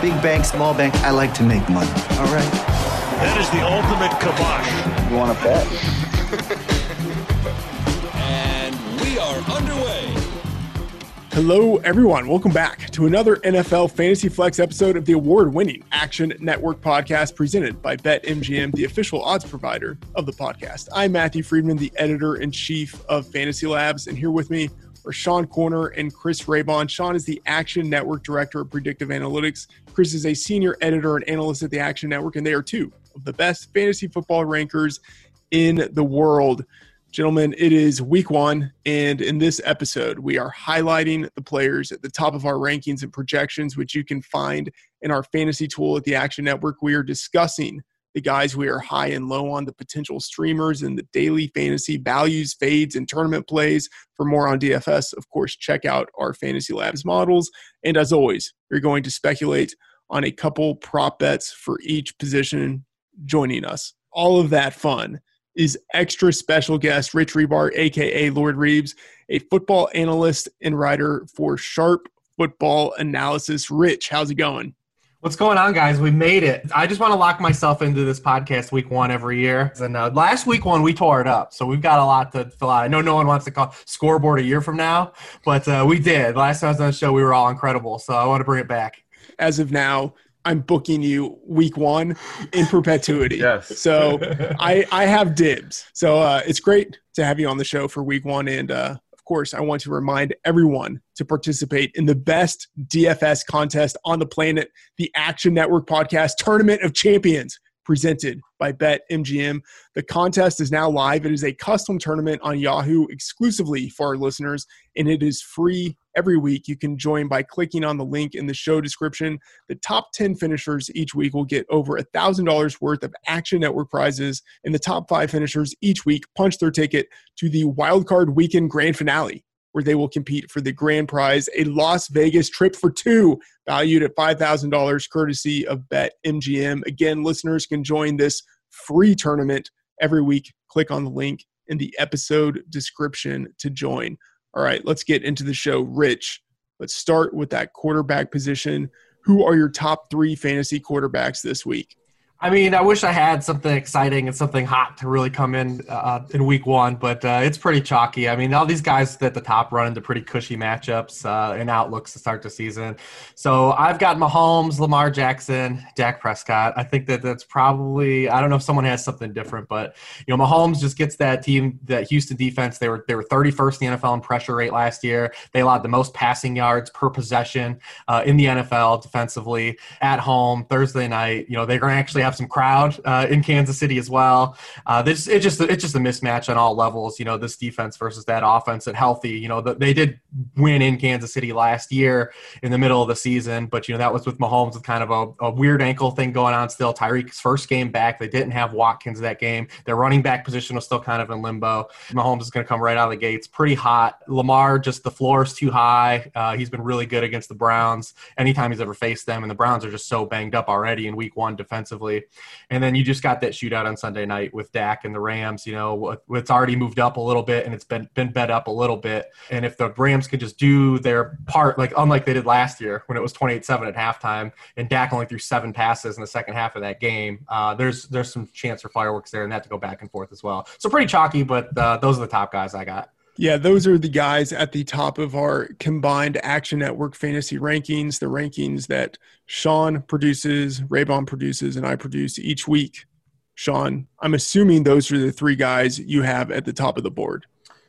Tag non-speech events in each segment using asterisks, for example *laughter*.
Big bank, small bank, I like to make money. All right. That is the ultimate kibosh. You want to bet? *laughs* And we are underway. Hello, everyone. Welcome back to another NFL Fantasy Flex episode of the award winning Action Network podcast presented by BetMGM, the official odds provider of the podcast. I'm Matthew Freedman, the editor in chief of Fantasy Labs, and here with me Sean Koerner and Chris Raybon. Sean is the Action Network director of predictive analytics. Chris is a senior editor and analyst at the Action Network, and they are two of the best fantasy football rankers in the world. Gentlemen, it is week one, and in this episode, we are highlighting the players at the top of our rankings and projections, which you can find in our fantasy tool at the Action Network. We are discussing the guys we are high and low on, the potential streamers, and the daily fantasy values, fades, and tournament plays. For more on DFS, of course, check out our Fantasy Labs models. And as always, you're going to speculate on a couple prop bets for each position joining us. All of that fun is extra special guest Rich Hribar, aka Lord Reebs, a football analyst and writer for Sharp Football Analysis. Rich, how's it going? What's going on, guys? We made it. I just want to lock myself into this podcast week one every year. And uh, last week one, we tore it up. So we've got a lot to fill out. I know no one wants to call scoreboard a year from now, but uh, we did. Last time I was on the show, we were all incredible. So I want to bring it back. As of now, I'm booking you week one in perpetuity. *laughs* Yes. So I I have dibs. So uh, it's great to have you on the show for week one, and uh, of course, I want to remind everyone to participate in the best DFS contest on the planet, the Action Network Podcast Tournament of Champions presented by BetMGM. The contest is now live. It is a custom tournament on Yahoo exclusively for our listeners, and it is free every week. You can join by clicking on the link in the show description. The top 10 finishers each week will get over $1,000 worth of Action Network prizes, and the top five finishers each week punch their ticket to the Wildcard Weekend Grand Finale where they will compete for the grand prize, a Las Vegas trip for two, valued at $5,000, courtesy of BetMGM. Again, listeners can join this free tournament every week. Click on the link in the episode description to join. All right, let's get into the show. Rich, let's start with that quarterback position. Who are your top three fantasy quarterbacks this week? I mean, I wish I had something exciting and something hot to really come in uh, in week one, but uh, it's pretty chalky. I mean, all these guys at the top run into pretty cushy matchups uh, and outlooks to start the season. So I've got Mahomes, Lamar Jackson, Dak Prescott. I think that that's probably I don't know if someone has something different, but you know, Mahomes just gets that team, that Houston defense. They were they were 31st in the NFL in pressure rate last year. They allowed the most passing yards per possession uh, in the NFL defensively at home Thursday night. You know, they're going to actually have some crowd uh, in Kansas City as well. Uh, this it's just it's just a mismatch on all levels. You know, this defense versus that offense at healthy. You know, the, they did win in Kansas City last year in the middle of the season. But, you know, that was with Mahomes with kind of a, a weird ankle thing going on still. Tyreek's first game back. They didn't have Watkins that game. Their running back position was still kind of in limbo. Mahomes is going to come right out of the gates. Pretty hot. Lamar, just the floor is too high. Uh, he's been really good against the Browns anytime he's ever faced them. And the Browns are just so banged up already in week one defensively. And then you just got that shootout on Sunday night with Dak and the Rams. You know, it's already moved up a little bit and it's been, been bed up a little bit. And if the Rams could just do their part, like unlike they did last year when it was 28 7 at halftime and Dak only threw seven passes in the second half of that game, uh, there's, there's some chance for fireworks there and that to go back and forth as well. So pretty chalky, but uh, those are the top guys I got. Yeah, those are the guys at the top of our combined Action Network fantasy rankings, the rankings that Sean produces, Raybon produces, and I produce each week. Sean, I'm assuming those are the three guys you have at the top of the board.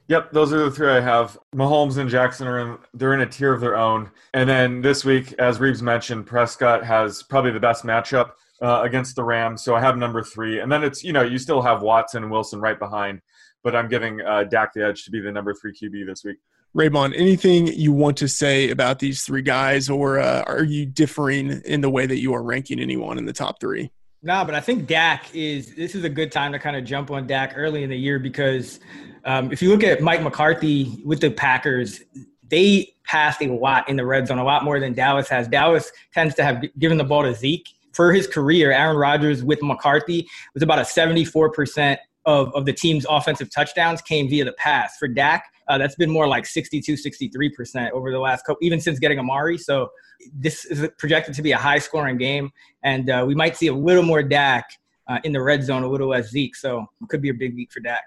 Yep, those are the three I have. Mahomes and Jackson are in they're in a tier of their own. And then this week, as Reebs mentioned, Prescott has probably the best matchup uh, against the Rams. So I have number three. And then it's, you know, you still have Watson and Wilson right behind but I'm giving uh, Dak the edge to be the number three QB this week. Raybon, anything you want to say about these three guys, or uh, are you differing in the way that you are ranking anyone in the top three? No, but I think Dak is. This is a good time to kind of jump on Dak early in the year because um, if you look at Mike McCarthy with the Packers, they passed a lot in the red zone, a lot more than Dallas has. Dallas tends to have given the ball to Zeke. For his career, Aaron Rodgers with McCarthy was about a 74% of, of the team's offensive touchdowns came via the pass. For Dak, uh, that's been more like 62, 63% over the last couple, even since getting Amari. So this is projected to be a high scoring game. And uh, we might see a little more Dak uh, in the red zone, a little less Zeke. So it could be a big week for Dak.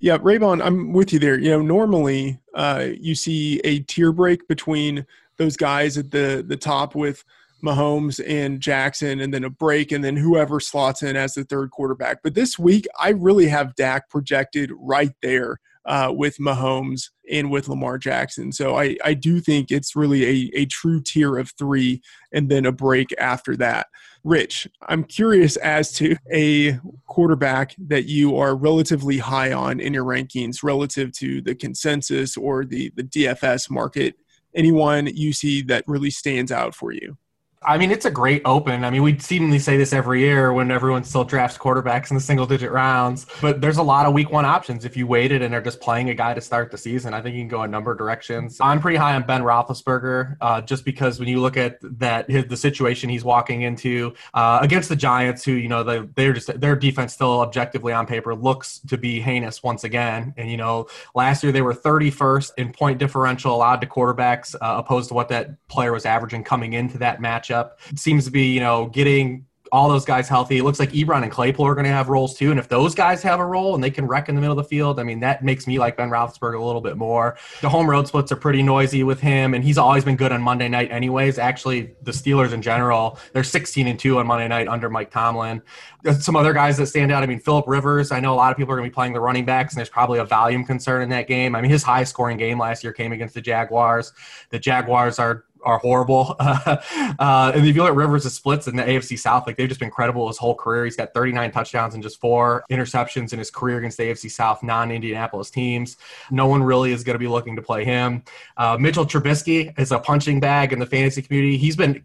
Yeah, Raybon, I'm with you there. You know, normally uh, you see a tier break between those guys at the the top with – Mahomes and Jackson, and then a break, and then whoever slots in as the third quarterback. But this week, I really have Dak projected right there uh, with Mahomes and with Lamar Jackson. So I, I do think it's really a, a true tier of three and then a break after that. Rich, I'm curious as to a quarterback that you are relatively high on in your rankings relative to the consensus or the, the DFS market. Anyone you see that really stands out for you? I mean, it's a great open. I mean, we seemingly say this every year when everyone still drafts quarterbacks in the single digit rounds, but there's a lot of week one options. If you waited and are just playing a guy to start the season, I think you can go a number of directions. I'm pretty high on Ben Roethlisberger uh, just because when you look at that, his, the situation he's walking into uh, against the Giants, who, you know, they, they're just, their defense still objectively on paper looks to be heinous once again. And, you know, last year they were 31st in point differential allowed to quarterbacks uh, opposed to what that player was averaging coming into that match matchup. Seems to be, you know, getting all those guys healthy. It looks like Ebron and Claypool are going to have roles too. And if those guys have a role and they can wreck in the middle of the field, I mean, that makes me like Ben Roethlisberger a little bit more. The home road splits are pretty noisy with him, and he's always been good on Monday night, anyways. Actually, the Steelers in general, they're 16 and 2 on Monday night under Mike Tomlin. There's some other guys that stand out. I mean, Philip Rivers, I know a lot of people are going to be playing the running backs, and there's probably a volume concern in that game. I mean, his high scoring game last year came against the Jaguars. The Jaguars are are horrible. *laughs* uh, and if you look at Rivers' the splits in the AFC South, like they've just been incredible his whole career. He's got 39 touchdowns and just four interceptions in his career against the AFC South non-Indianapolis teams. No one really is going to be looking to play him. Uh, Mitchell Trubisky is a punching bag in the fantasy community. He's been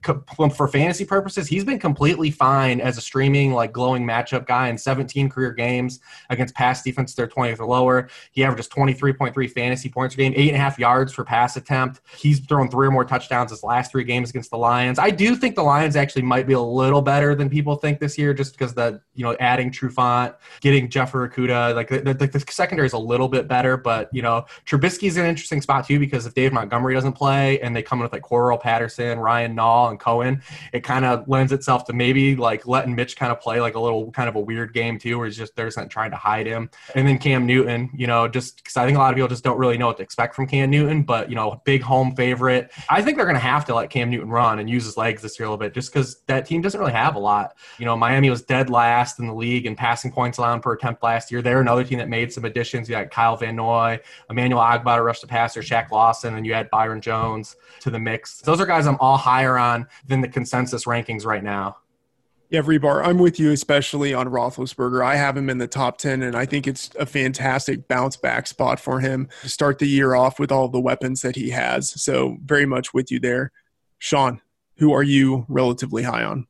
for fantasy purposes, he's been completely fine as a streaming like glowing matchup guy in 17 career games against pass defense. They're 20th or lower. He averages 23.3 fantasy points per game, eight and a half yards per pass attempt. He's thrown three or more touchdowns touchdowns his last three games against the Lions. I do think the Lions actually might be a little better than people think this year, just because the you know adding Trufant, getting Jeffrey Okudah, like the, the, the, secondary is a little bit better. But you know Trubisky's an interesting spot too because if Dave Montgomery doesn't play and they come in with like Cordarrelle Patterson, Ryan Nall, and Cohen, it kind of lends itself to maybe like letting Mitch kind of play like a little kind of a weird game too, where he's just they're not trying to hide him. And then Cam Newton, you know, just because I think a lot of people just don't really know what to expect from Cam Newton, but you know, big home favorite. I think they're going to have to let Cam Newton run and use his legs this year a little bit, just because that team doesn't really have a lot. You know, Miami was dead last in the league in passing points allowed per attempt last year. They're another team that made some additions. You got Kyle Van Noy, Emmanuel Ogbah to rush the passer, Shaq Lawson, and you had Byron Jones to the mix. Those are guys I'm all higher on than the consensus rankings right now. Yeah, Hribar, I'm with you, especially on Roethlisberger. I have him in the top 10, and I think it's a fantastic bounce back spot for him to start the year off with all the weapons that he has. So, very much with you there. Sean, who are you relatively high on?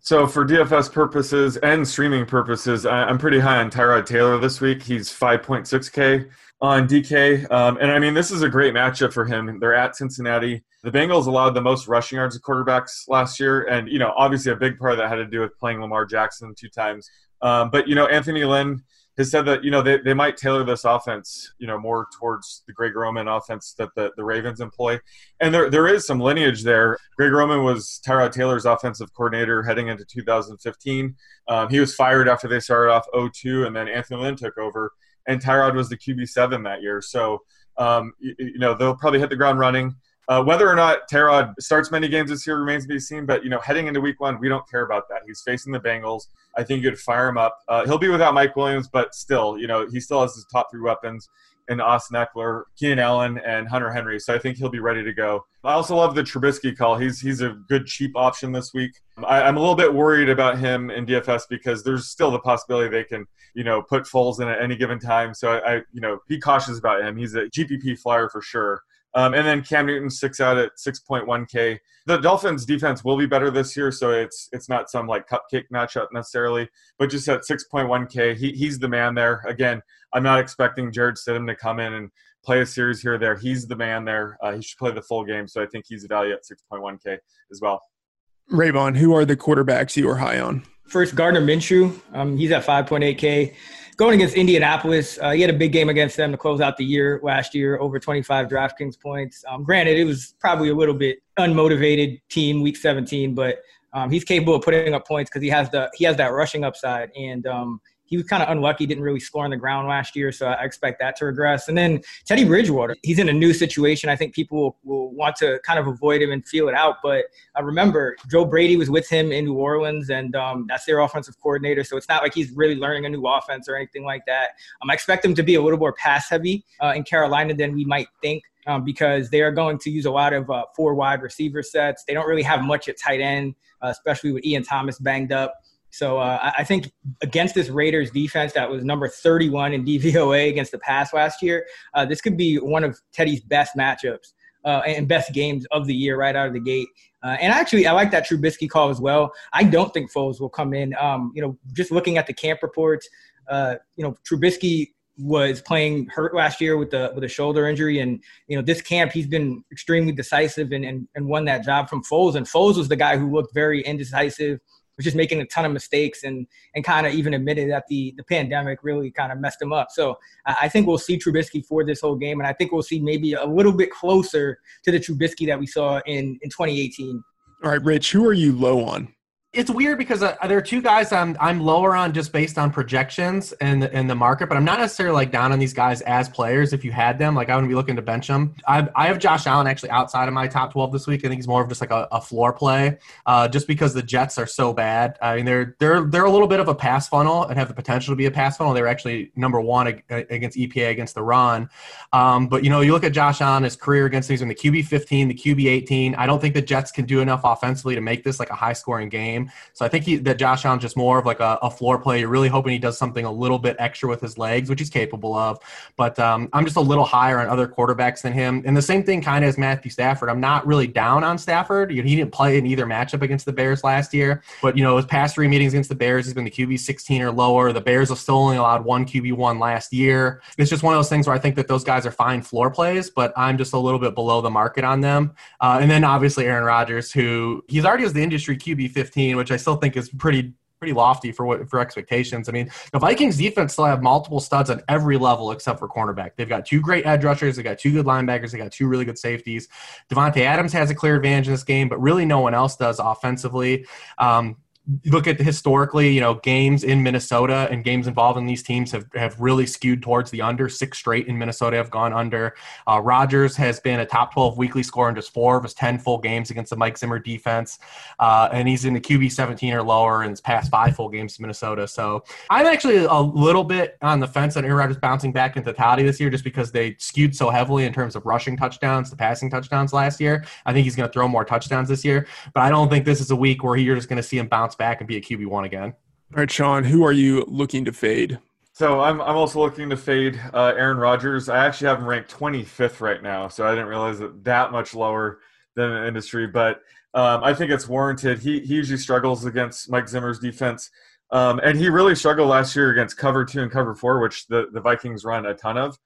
So, for DFS purposes and streaming purposes, I'm pretty high on Tyrod Taylor this week. He's 5.6K on DK. Um, and I mean, this is a great matchup for him. They're at Cincinnati. The Bengals allowed the most rushing yards of quarterbacks last year. And, you know, obviously a big part of that had to do with playing Lamar Jackson two times. Um, but, you know, Anthony Lynn has said that, you know, they, they might tailor this offense, you know, more towards the Greg Roman offense that the, the Ravens employ. And there, there is some lineage there. Greg Roman was Tyrod Taylor's offensive coordinator heading into 2015. Um, he was fired after they started off 0-2, and then Anthony Lynn took over and Tyrod was the QB seven that year. So um, you, you, know they'll probably hit the ground running. Uh, whether or not Tyrod starts many games this year remains to be seen. But you know, heading into Week One, we don't care about that. He's facing the Bengals. I think you'd fire him up. Uh, he'll be without Mike Williams, but still, you know, he still has his top three weapons in Austin Ekeler, Keenan Allen, and Hunter Henry. So I think he'll be ready to go. I also love the Trubisky call. He's he's a good cheap option this week. I, am a little bit worried about him in DFS because there's still the possibility they can you know put Foles in at any given time. So I, I you know be cautious about him. He's a GPP flyer for sure. Um, and then Cam Newton six out at 6.1K. The Dolphins defense will be better this year, so it's it's not some like cupcake matchup necessarily, but just at 6.1K, he, he's the man there. Again, I'm not expecting Jarrett Stidham to come in and play a series here or there. He's the man there. Uh, he should play the full game, so I think he's a value at 6.1K as well. Raybon, who are the quarterbacks you are high on? First, Gardner Minshew. Um, he's at 5.8K. Going against Indianapolis, uh, he had a big game against them to close out the year last year, over 25 DraftKings points. Um, granted, it was probably a little bit unmotivated team week 17, but um, he's capable of putting up points because he has the he has that rushing upside, and um, he was kind of unlucky, didn't really score on the ground last year, so I expect that to regress. And then Teddy Bridgewater, he's in a new situation. I think people will, will want to kind of avoid him and feel it out. But uh, remember, Joe Brady was with him in New Orleans, and um, that's their offensive coordinator. So it's not like he's really learning a new offense or anything like that. Um, I expect him to be a little more pass heavy uh, in Carolina than we might think. Um, because they are going to use a lot of uh, four wide receiver sets. They don't really have much at tight end, uh, especially with Ian Thomas banged up. So uh, I think against this Raiders defense that was number 31 in DVOA against the pass last year, uh, this could be one of Teddy's best matchups uh, and best games of the year right out of the gate. Uh, and actually, I like that Trubisky call as well. I don't think Foles will come in. Um, you know, just looking at the camp reports, uh, you know, Trubisky was playing hurt last year with the with a shoulder injury, and you know this camp he's been extremely decisive and, and and won that job from Foles. And Foles was the guy who looked very indecisive was just making a ton of mistakes and and kind of even admitted that the the pandemic really kind of messed him up. So I think we'll see Trubisky for this whole game, and I think we'll see maybe a little bit closer to the Trubisky that we saw in in 2018. All right, Rich, who are you low on? It's weird because uh, there are two guys I'm I'm lower on just based on projections and in, the market, but I'm not necessarily like down on these guys as players. If you had them, like I wouldn't be looking to bench them. I, I have Josh Allen actually outside of my top 12 this week. I think he's more of just like a, a floor play, uh, just because the Jets are so bad. I mean, they're they're they're a little bit of a pass funnel and have the potential to be a pass funnel. They're actually number one against EPA against the run. Um, but you know, you look at Josh Allen, his career against these in the QB 15, the QB 18. I don't think the Jets can do enough offensively to make this like a high scoring game. So I think he that Josh Allen's just more of like a, a, floor play. You're really hoping he does something a little bit extra with his legs, which he's capable of. But um, I'm just a little higher on other quarterbacks than him. And the same thing kind of as Matthew Stafford. I'm not really down on Stafford. You know, he didn't play in either matchup against the Bears last year. But, you know, his past three meetings against the Bears, he's been the QB 16 or lower. The Bears have still only allowed one QB one last year. It's just one of those things where I think that those guys are fine floor plays, but I'm just a little bit below the market on them. Uh, and then obviously Aaron Rodgers, who he's already as the industry QB 15, which I still think is pretty pretty lofty for what for expectations. I mean, the Vikings defense still have multiple studs on every level except for cornerback. They've got two great edge rushers, they've got two good linebackers, they got two really good safeties. Davante Adams has a clear advantage in this game, but really no one else does offensively. Um, look at historically, you know, games in Minnesota and games involving these teams have, have really skewed towards the under. Six straight in Minnesota have gone under. Uh, Rodgers has been a top 12 weekly scorer in just four of his 10 full games against the Mike Zimmer defense. Uh, and he's in the QB 17 or lower in his past five full games to Minnesota. So I'm actually a little bit on the fence on Aaron Rodgers bouncing back into totality this year just because they skewed so heavily in terms of rushing touchdowns to passing touchdowns last year. I think he's going to throw more touchdowns this year, but I don't think this is a week where you're just going to see him bounce back and be a QB one again. All right, Sean, who are you looking to fade? So I'm I'm also looking to fade uh, Aaron Rodgers. I actually have him ranked 25th right now, so I didn't realize that that much lower than the industry. But um, I think it's warranted. He he usually struggles against Mike Zimmer's defense, um, and he really struggled last year against cover two and cover four, which the the Vikings run a ton of.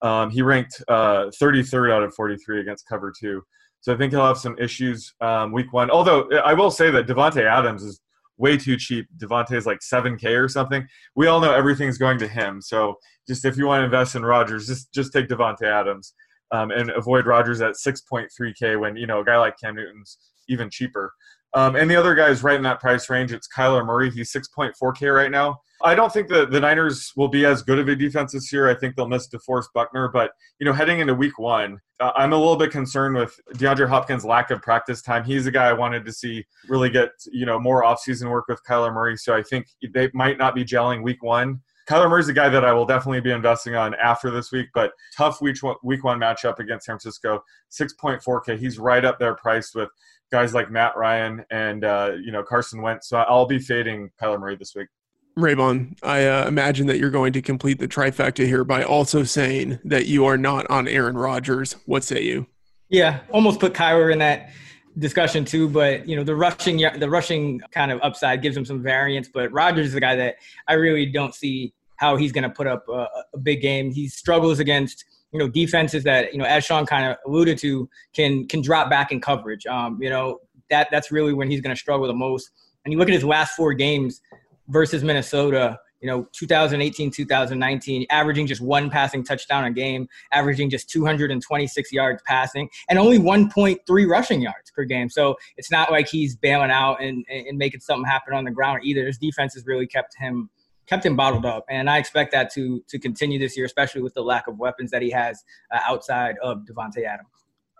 Um, he ranked uh, 33rd out of 43 against cover two, so I think he'll have some issues um, week one. Although I will say that Davante Adams is way too cheap. Davante's like 7K or something. We all know everything's going to him. So just if you want to invest in Rodgers, just just take Davante Adams um, and avoid Rodgers at 6.3K when you know a guy like Cam Newton's even cheaper. Um, and the other guy is right in that price range. It's Kyler Murray. He's 6.4K right now. I don't think that the Niners will be as good of a defense this year. I think they'll miss DeForest Buckner. But, you know, heading into week one, uh, I'm a little bit concerned with DeAndre Hopkins' lack of practice time. He's a guy I wanted to see really get, you know, more offseason work with Kyler Murray. So I think they might not be gelling week one. Kyler Murray's a guy that I will definitely be investing on after this week, but tough week one, week one matchup against San Francisco, 6.4K. He's right up there priced with guys like Matt Ryan and, uh, you know, Carson Wentz. So I'll be fading Kyler Murray this week. Raybon, I uh, imagine that you're going to complete the trifecta here by also saying that you are not on Aaron Rodgers. What say you? Yeah, almost put Kyler in that discussion too, but you know the rushing the rushing kind of upside gives him some variance. But Rodgers is a guy that I really don't see how he's going to put up a, a, big game. He struggles against you know defenses that you know as Sean kind of alluded to can can drop back in coverage. Um, you know that that's really when he's going to struggle the most. And you look at his last four games versus Minnesota you know 2018 2019 averaging just one passing touchdown a game averaging just 226 yards passing and only 1.3 rushing yards per game. So it's not like he's bailing out and, and making something happen on the ground either. His defense has really kept him kept him bottled up and i expect that to to continue this year especially with the lack of weapons that he has uh, outside of Davante adams.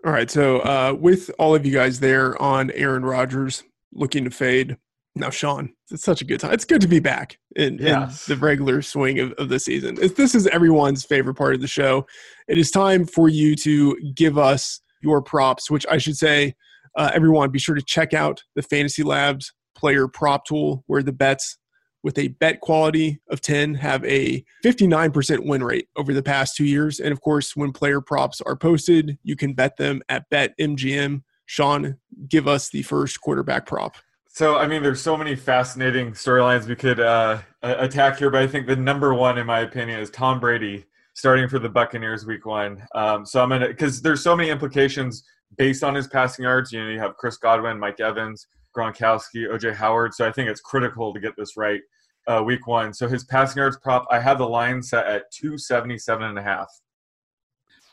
All right so uh, with all of you guys there on aaron rodgers looking to fade now, Sean, it's such a good time. It's good to be back in, yes. in the regular swing of, of the season. This is everyone's favorite part of the show. It is time for you to give us your props, which I should say, uh, everyone, be sure to check out the Fantasy Labs player prop tool, where the bets with a bet quality of 10 have a 59% win rate over the past two years. And of course, when player props are posted, you can bet them at BetMGM. Sean, give us the first quarterback prop. So, I mean, there's so many fascinating storylines we could uh, attack here, but I think the number one, in my opinion, is Tom Brady starting for the Buccaneers week one. Um, so I'm gonna because there's so many implications based on his passing yards. You know, you have Chris Godwin, Mike Evans, Gronkowski, OJ Howard. So I think it's critical to get this right uh, week one. So his passing yards prop, I have the line set at 277 and a half.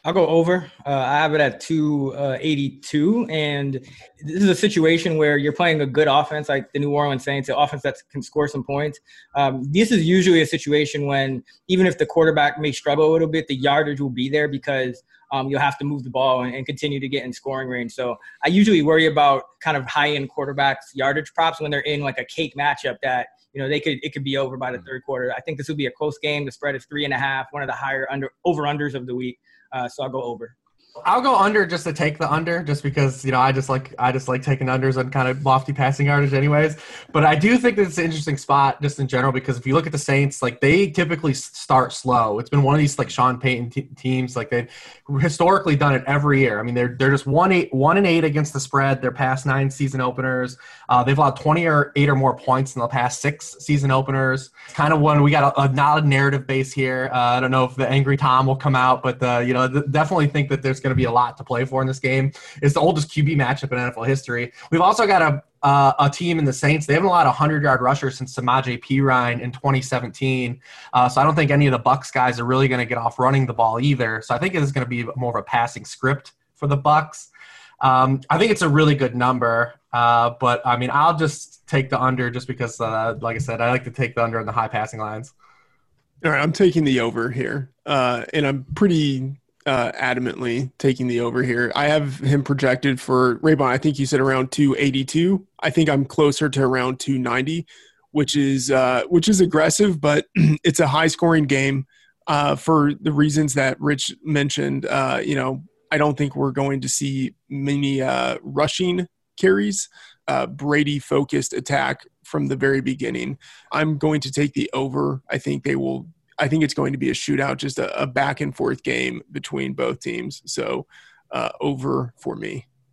I'll go over. Uh, I have it at 282. Uh, and this is a situation where you're playing a good offense like the New Orleans Saints, an offense that can score some points. Um, this is usually a situation when even if the quarterback may struggle a little bit, the yardage will be there because um, you'll have to move the ball and, and, continue to get in scoring range. So I usually worry about kind of high end quarterbacks yardage props when they're in like a cake matchup that you know they could it could be over by the third quarter. I think this will be a close game. The spread is three and a half, one of the higher under over unders of the week. Uh, so I'll go over. I'll go under just to take the under, just because you know I just like I just like taking unders on kind of lofty passing yardage, anyways. But I do think that it's an interesting spot just in general because if you look at the Saints, like they typically start slow. It's been one of these like Sean Payton teams, like they've historically done it every year. I mean, they're they're just one eight one and eight against the spread. Their past nine season openers, uh, they've allowed twenty or eight or more points in the past six season openers. It's kind of one we got a, a not a narrative base here. Uh, I don't know if the angry Tom will come out, but uh, you know th- definitely think that there's going to be a lot to play for in this game. It's the oldest QB matchup in NFL history. We've also got a uh, a team in the Saints. They haven't allowed a 100 yard rusher since Samaje Perine in 2017. Uh, so I don't think any of the Bucks guys are really going to get off running the ball either. So I think it's going to be more of a passing script for the Bucks. Um, I think it's a really good number, uh, but I mean, I'll just take the under just because, uh, like I said, I like to take the under on the high passing lines. All right, I'm taking the over here, uh, and I'm pretty uh, adamantly taking the over here. I have him projected for Raybon. I think you said around 282. I think I'm closer to around 290, which is uh, which is aggressive, but *clears throat* it's a high scoring game uh, for the reasons that Rich mentioned. Uh, you know, I don't think we're going to see many uh, rushing carries, uh, Brady focused attack from the very beginning. I'm going to take the over. I think they will. I think it's going to be a shootout, just a, a back and forth game between both teams. So uh, over for me.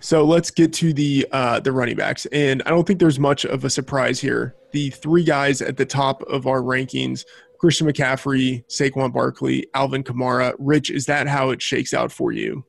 So let's get to the uh, the running backs, and I don't think there's much of a surprise here. The three guys at the top of our rankings: Christian McCaffrey, Saquon Barkley, Alvin Kamara. Rich, is that how it shakes out for you?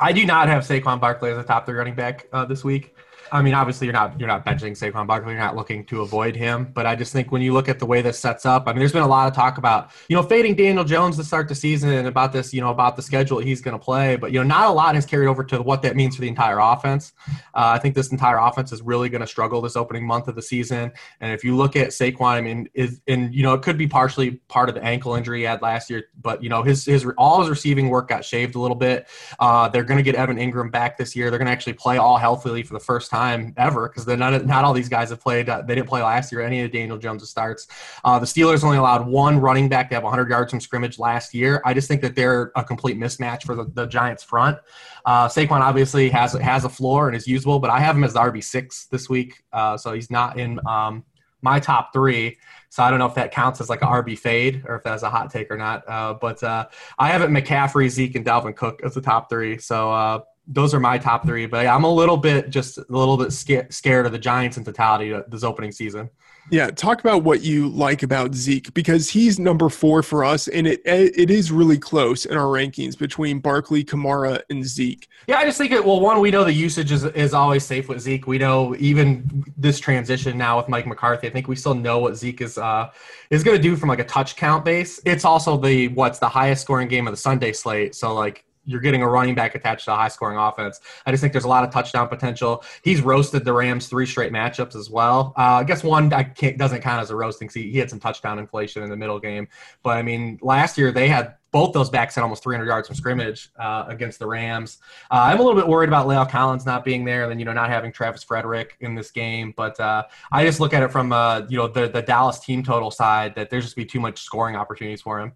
I do not have Saquon Barkley as a top three running back uh, this week. I mean, obviously, you're not you're not benching Saquon Barkley. You're not looking to avoid him. But I just think when you look at the way this sets up, I mean, there's been a lot of talk about you know fading Daniel Jones to start the season and about this you know about the schedule he's going to play. But you know, not a lot has carried over to what that means for the entire offense. Uh, I think this entire offense is really going to struggle this opening month of the season. And if you look at Saquon, I mean, is and you know it could be partially part of the ankle injury he had last year, but you know his his all his receiving work got shaved a little bit. Uh, they're going to get Evan Engram back this year. They're going to actually play all healthily for the first time ever because not, not all these guys have played. Uh, they didn't play last year. Any of Daniel Jones' starts. Uh, the Steelers only allowed one running back to have 100 yards from scrimmage last year. I just think that they're a complete mismatch for the, the Giants front. Uh, Saquon obviously has has a floor and is usable, but I have him as the RB six this week, uh, so he's not in um, my top three. So I don't know if that counts as like a RB fade or if that's a hot take or not. Uh, but uh, I have it McCaffrey, Zeke, and Dalvin Cook as the top three. So uh, those are my top three. But I'm a little bit just a little bit scared, scared of the Giants in totality this opening season. Yeah, talk about what you like about Zeke because he's number four for us, and it it is really close in our rankings between Barkley, Kamara, and Zeke. Yeah, I just think it. Well, one, we know the usage is is always safe with Zeke. We know even this transition now with Mike McCarthy. I think we still know what Zeke is uh, is going to do from like a touch count base. It's also the what's the highest scoring game of the Sunday slate. So like you're getting a running back attached to a high scoring offense. I just think there's a lot of touchdown potential. He's roasted the Rams three straight matchups as well. Uh, I guess one I doesn't count as a roasting. He, he had some touchdown inflation in the middle game, but I mean last year they had both those backs had almost 300 yards from scrimmage uh, against the Rams. Uh, I'm a little bit worried about La'el Collins not being there, and then you know not having Travis Frederick in this game. But uh, I just look at it from uh, you know the the Dallas team total side that there's just be too much scoring opportunities for him.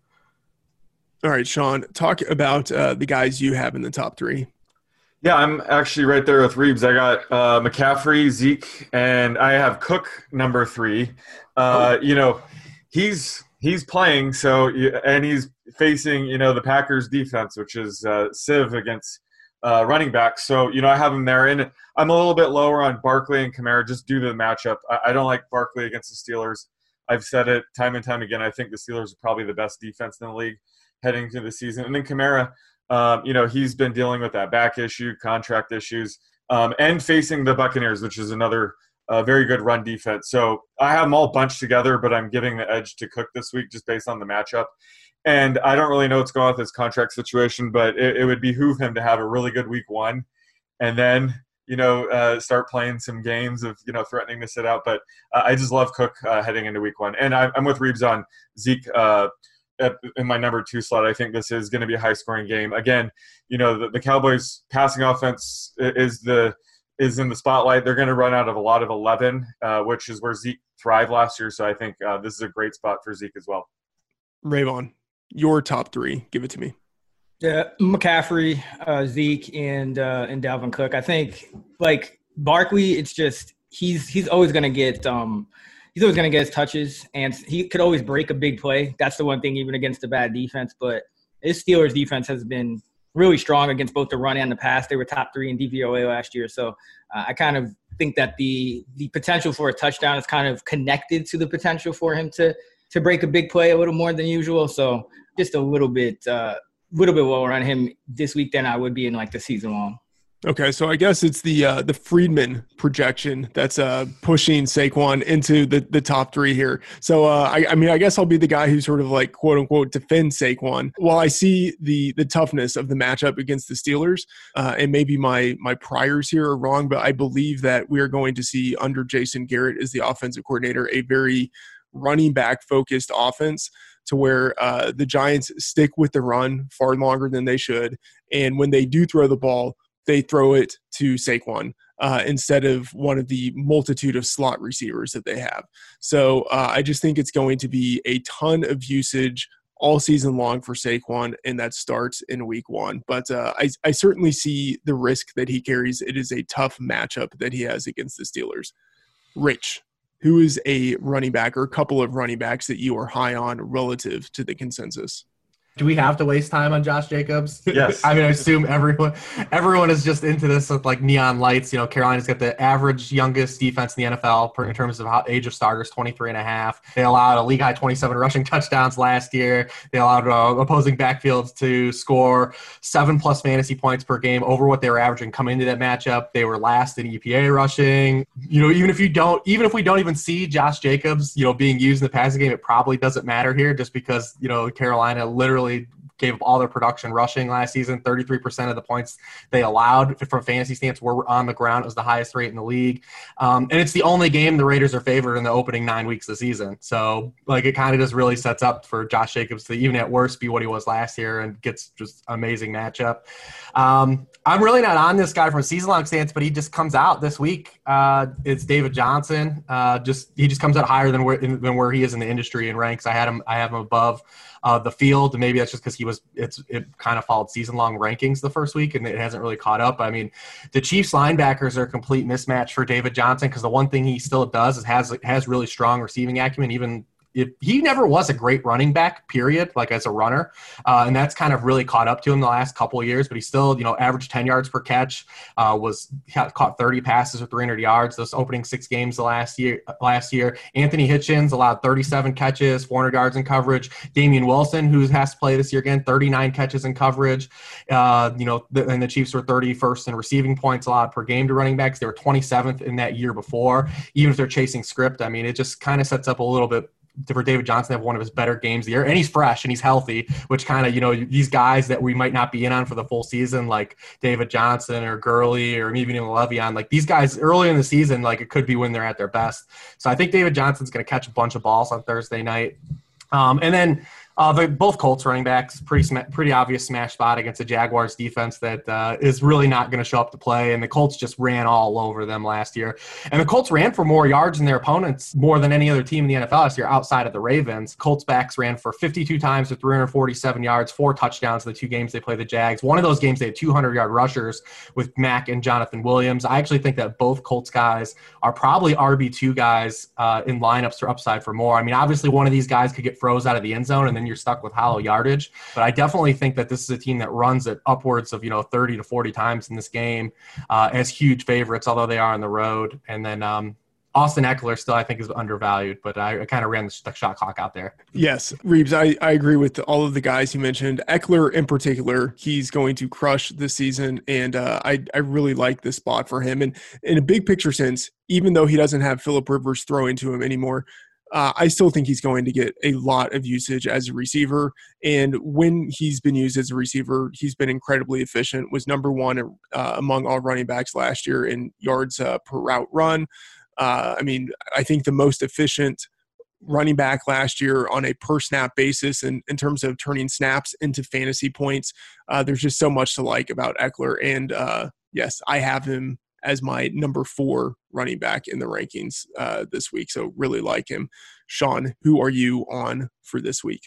All right, Sean, talk about uh, the guys you have in the top three. Yeah, I'm actually right there with Reebs. I got uh, McCaffrey, Zeke, and I have Cook number three. Uh, oh. You know, he's he's playing so, and he's facing you know the Packers defense, which is uh, Civ against uh, running back. So you know I have him there, and I'm a little bit lower on Barkley and Kamara just due to the matchup. I, I don't like Barkley against the Steelers. I've said it time and time again. I think the Steelers are probably the best defense in the league heading into the season. And then Kamara, um, you know, he's been dealing with that back issue, contract issues, um, and facing the Buccaneers, which is another uh, very good run defense. So I have them all bunched together, but I'm giving the edge to Cook this week just based on the matchup. And I don't really know what's going on with his contract situation, but it, it would behoove him to have a really good week one, and then you know uh, start playing some games of you know threatening to sit out. But uh, I just love Cook uh, heading into week one, and I, am with Reebs on Zeke uh, in my number two slot. I think this is going to be a high scoring game. Again, you know, the, the Cowboys passing offense is the is in the spotlight. They're going to run out of a lot of 11, uh, which is where Zeke thrived last year. So I think uh, this is a great spot for Zeke as well. Raybon, your top three. Give it to me. Yeah, McCaffrey, uh, Zeke, and uh, and Dalvin Cook. I think like Barkley, it's just he's he's always going to get um, he's always going to get his touches, and he could always break a big play. That's the one thing, even against a bad defense. But his Steelers defense has been really strong against both the run and the pass. They were top three in DVOA last year, so uh, I kind of think that the the potential for a touchdown is kind of connected to the potential for him to to break a big play a little more than usual. So just a little bit, uh, little bit lower on him this week than I would be in like the season long. Okay, so I guess it's the uh, the Freedman projection that's uh, pushing Saquon into the, the top three here. So uh, I, I mean, I guess I'll be the guy who sort of like quote unquote defends Saquon. While I see the the toughness of the matchup against the Steelers, uh, and maybe my my priors here are wrong, but I believe that we are going to see under Jason Garrett as the offensive coordinator a very running back focused offense to where uh, the Giants stick with the run far longer than they should, and when they do throw the ball they throw it to Saquon uh, instead of one of the multitude of slot receivers that they have. So uh, I just think it's going to be a ton of usage all season long for Saquon, and that starts in week one. But uh, I, I certainly see the risk that he carries. It is a tough matchup that he has against the Steelers. Rich, who is a running back or a couple of running backs that you are high on relative to the consensus? Do we have to waste time on Josh Jacobs? *laughs* Yes. I mean, I assume everyone everyone is just into this with like neon lights. You know, Carolina's got the average youngest defense in the NFL in terms of how, age of starters, 23 and a half. They allowed a league high 27 rushing touchdowns last year. They allowed uh, opposing backfields to score seven plus fantasy points per game over what they were averaging coming into that matchup. They were last in EPA rushing. You know, even if you don't, even if we don't even see Josh Jacobs, you know, being used in the passing game, it probably doesn't matter here just because, you know, Carolina literally gave up all their production rushing last season. 33% of the points they allowed from fantasy stance were on the ground. It was the highest rate in the league. Um, and it's the only game the Raiders are favored in the opening nine weeks of the season. So, like, it kind of just really sets up for Josh Jacobs to, even at worst, be what he was last year and gets just amazing matchup. Um, I'm really not on this guy from season long stance, but he just comes out this week. Uh, it's David Johnson. Uh, just he just comes out higher than where than where he is in the industry and ranks. I had him. I have him above uh, the field. Maybe that's just because he was it's it kind of followed season long rankings the first week and it hasn't really caught up. I mean, the Chiefs linebackers are a complete mismatch for David Johnson because the one thing he still does is has has really strong receiving acumen even it, he never was a great running back, period, like as a runner. Uh, and that's kind of really caught up to him the last couple of years, but he still, you know, averaged 10 yards per catch, uh, was caught 30 passes or 300 yards those opening six games the last year. Last year, Anthony Hitchens allowed 37 catches, 400 yards in coverage. Damien Wilson, who has to play this year again, 39 catches in coverage. Uh, you know, the, and the Chiefs were 31st in receiving points allowed per game to running backs. They were 27th in that year before. Even if they're chasing script, I mean, it just kind of sets up a little bit for David Johnson to have one of his better games the year, and he's fresh and he's healthy, which kind of you know these guys that we might not be in on for the full season, like David Johnson or Gurley or maybe even Le'Veon, like these guys early in the season, like it could be when they're at their best. So I think David Johnson's going to catch a bunch of balls on Thursday night. Um, and then uh, the, both Colts running backs, pretty sm- pretty obvious smash spot against the Jaguars defense that uh, is really not going to show up to play. And the Colts just ran all over them last year. And the Colts ran for more yards than their opponents more than any other team in the NFL last year outside of the Ravens. Colts backs ran for 52 times for 347 yards, four touchdowns in the two games they played the Jags. One of those games they had 200 yard rushers with Mack and Jonathan Williams. I actually think that both Colts guys are probably RB2 guys uh, in lineups for upside for more. I mean, obviously one of these guys could get froze out of the end zone and then you're stuck with hollow yardage. But I definitely think that this is a team that runs it upwards of you know 30 to 40 times in this game uh, as huge favorites, although they are on the road. And then um, Austin Ekeler still, I think, is undervalued, but I, I kind of ran the, shot clock out there. Yes, Reebs, I, I agree with all of the guys you mentioned. Ekeler in particular, he's going to crush this season, and uh, I, I really like this spot for him. And in a big picture sense, even though he doesn't have Philip Rivers throw to him anymore, uh, I still think he's going to get a lot of usage as a receiver. And when he's been used as a receiver, he's been incredibly efficient. Was number one uh, among all running backs last year in yards uh, per route run. Uh, I mean, I think the most efficient running back last year on a per snap basis and in terms of turning snaps into fantasy points. Uh, there's just so much to like about Ekeler. And uh, yes, I have him as my number four running back in the rankings uh, this week. So really like him. Sean, who are you on for this week?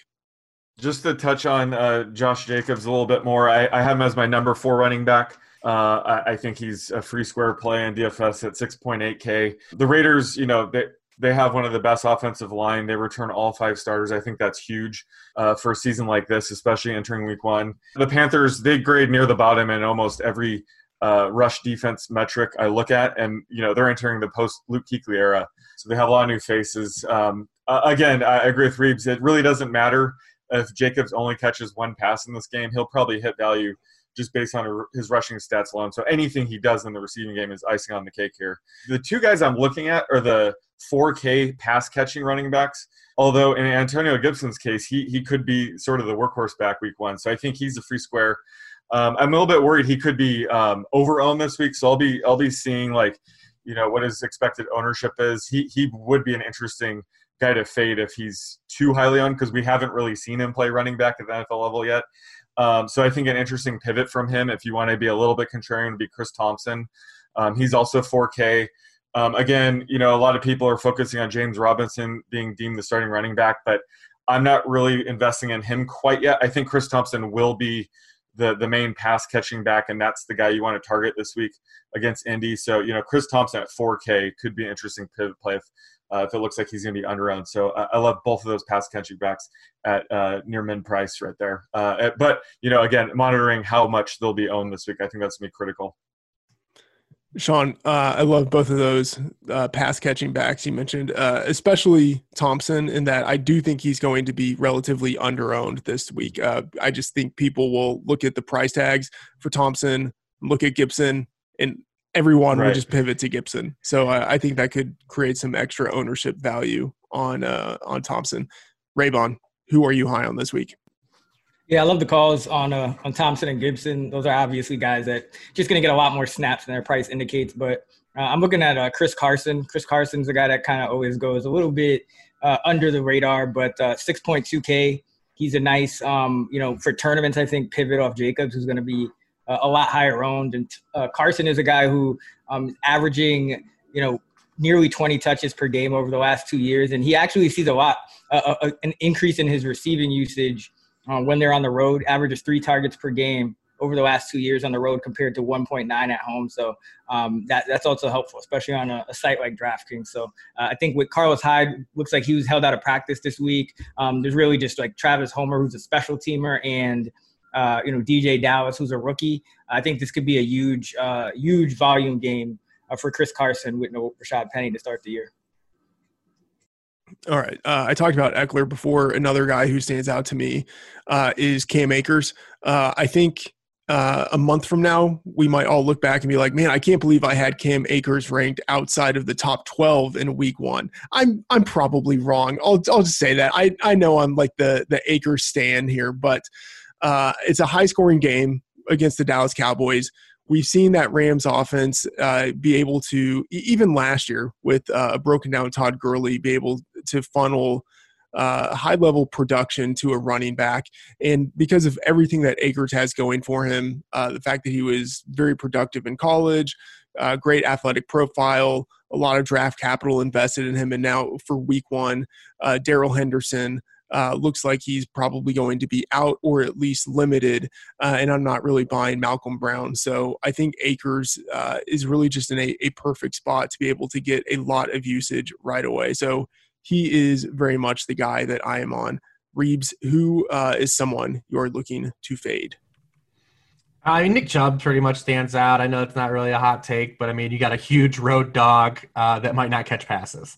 Just to touch on uh, Josh Jacobs a little bit more, I, I, have him as my number four running back. Uh, I, I, think he's a free square play in DFS at 6.8K. The Raiders, you know, they, they have one of the best offensive line. They return all five starters. I think that's huge uh, for a season like this, especially entering week one. The Panthers, they grade near the bottom in almost every uh, rush defense metric I look at, and you know they're entering the post Luke Kuechly era, so they have a lot of new faces. Um, uh, again, I agree with Reebs. It really doesn't matter if Jacobs only catches one pass in this game; he'll probably hit value just based on his rushing stats alone. So anything he does in the receiving game is icing on the cake here. The two guys I'm looking at are the 4K pass catching running backs. Although in Antonio Gibson's case, he he could be sort of the workhorse back week one. So I think he's a free square. Um, I'm a little bit worried he could be um, over owned this week. So I'll be I'll be seeing like you know what his expected ownership is. He he would be an interesting guy to fade if he's too highly owned because we haven't really seen him play running back at the NFL level yet. Um, so I think an interesting pivot from him, if you want to be a little bit contrarian, would be Chris Thompson. Um, he's also 4K. Um, again, you know, a lot of people are focusing on James Robinson being deemed the starting running back, but I'm not really investing in him quite yet. I think Chris Thompson will be the the main pass catching back, and that's the guy you want to target this week against Indy. So you know, Chris Thompson at 4K could be an interesting pivot play if, uh, if it looks like he's going to be under owned. So uh, I love both of those pass catching backs at uh, near min price right there. Uh, but you know, again, monitoring how much they'll be owned this week, I think that's going to be critical. Sean, uh, I love both of those uh, pass catching backs you mentioned, uh, especially Thompson, in that I do think he's going to be relatively underowned this week. Uh, I just think people will look at the price tags for Thompson, look at Gibson, and everyone right. will just pivot to Gibson. So I think that could create some extra ownership value on uh, on Thompson. Raybon, who are you high on this week? Yeah, I love the calls on uh, on Thompson and Gibson. Those are obviously guys that just going to get a lot more snaps than their price indicates. But uh, I'm looking at uh, Chris Carson. Chris Carson's a guy that kind of always goes a little bit uh, under the radar, but 6.2K. Uh, he's a nice, um, you know, for tournaments. I think pivot off Jacobs, who's going to be uh, a lot higher owned. And Carson is a guy who um, averaging, you know, nearly 20 touches per game over the last two years, and he actually sees a lot, an increase in his receiving usage uh, when they're on the road, averages three targets per game over the last two years on the road compared to 1.9 at home. So um, that that's also helpful, especially on a, a site like DraftKings. So uh, I think with Carlos Hyde, looks like he was held out of practice this week. Um, there's really just like Travis Homer, who's a special teamer, and uh, you know DeeJay Dallas, who's a rookie. I think this could be a huge, uh, huge volume game uh, for Chris Carson with no Rashad Penny to start the year. All right. Uh, I talked about Ekeler before. Another guy who stands out to me uh, is Cam Akers. Uh, I think uh, a month from now, we might all look back and be like, "Man, I can't believe I had Cam Akers ranked outside of the top 12 in Week One." I'm I'm probably wrong. I'll I'll just say that. I I know I'm like the the Akers stand here, but uh, it's a high scoring game against the Dallas Cowboys we've seen that Rams offense uh, be able to, even last year with uh, a broken down Todd Gurley, be able to funnel uh, high level production to a running back. And because of everything that Akers has going for him, uh, the fact that he was very productive in college, uh, great athletic profile, a lot of draft capital invested in him, and now for week one, uh, Darrell Henderson uh, looks like he's probably going to be out or at least limited. Uh, and I'm not really buying Malcolm Brown. So I think Akers uh, is really just in a, a perfect spot to be able to get a lot of usage right away. So he is very much the guy that I am on. Reebs, who uh, is someone you're looking to fade? I mean, Nick Chubb pretty much stands out. I know it's not really a hot take, but I mean, you got a huge road dog uh, that might not catch passes.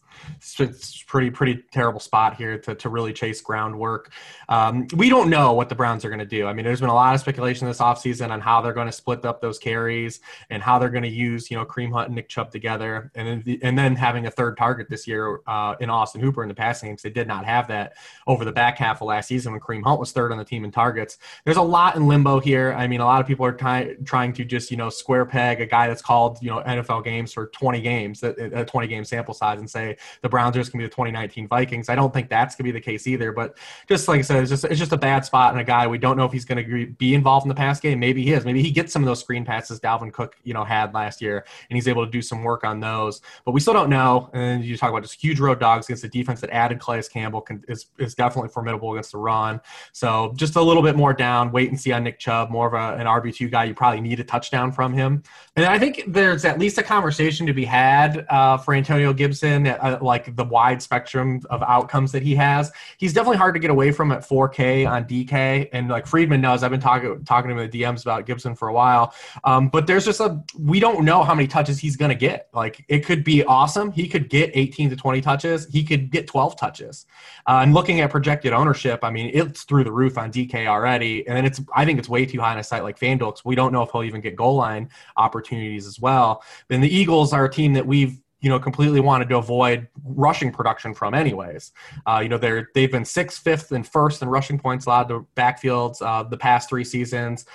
It's, pretty pretty terrible spot here to, to really chase groundwork. Um, we don't know what the Browns are going to do. I mean, there's been a lot of speculation this offseason on how they're going to split up those carries and how they're going to use you know Kareem Hunt and Nick Chubb together, and then the, and then having a third target this year uh, in Austin Hooper in the passing games. They did not have that over the back half of last season when Kareem Hunt was third on the team in targets. There's a lot in limbo here. I mean, a lot of people are ty- trying to just you know square peg a guy that's called you know NFL games for 20 games, a 20 game sample size, and say the Browns are just gonna be the 2019 Vikings. I don't think that's gonna be the case either. But just like I said, it's just it's just a bad spot and a guy we don't know if he's gonna be involved in the pass game. Maybe he is. Maybe he gets some of those screen passes Dalvin Cook you know had last year, and he's able to do some work on those. But we still don't know. And you talk about just huge road dogs against a defense that added Calais Campbell can, is is definitely formidable against the run. So just a little bit more down. Wait and see on Nick Chubb, more of a, an RB two guy you probably need a touchdown from him. And I think there's at least a conversation to be had uh, for Antonio Gibson, like the wide spectrum of outcomes that he has. He's definitely hard to get away from at 4K on DK, and like Freedman knows, I've been talking talking to him in the DMs about Gibson for a while. Um, but there's just a we don't know how many touches he's to get. Like it could be awesome. He could get 18 to 20 touches. He could get 12 touches. Uh, and looking at projected ownership, I mean, it's through the roof on DK already, and then it's I think it's way too high on a site like FanDuel we don't know if he'll even get goal line opportunities as well. Then the Eagles are a team that we've you know completely wanted to avoid rushing production from anyways. Uh, you know they're they've been sixth fifth and first in rushing points allowed to backfields uh, the past three seasons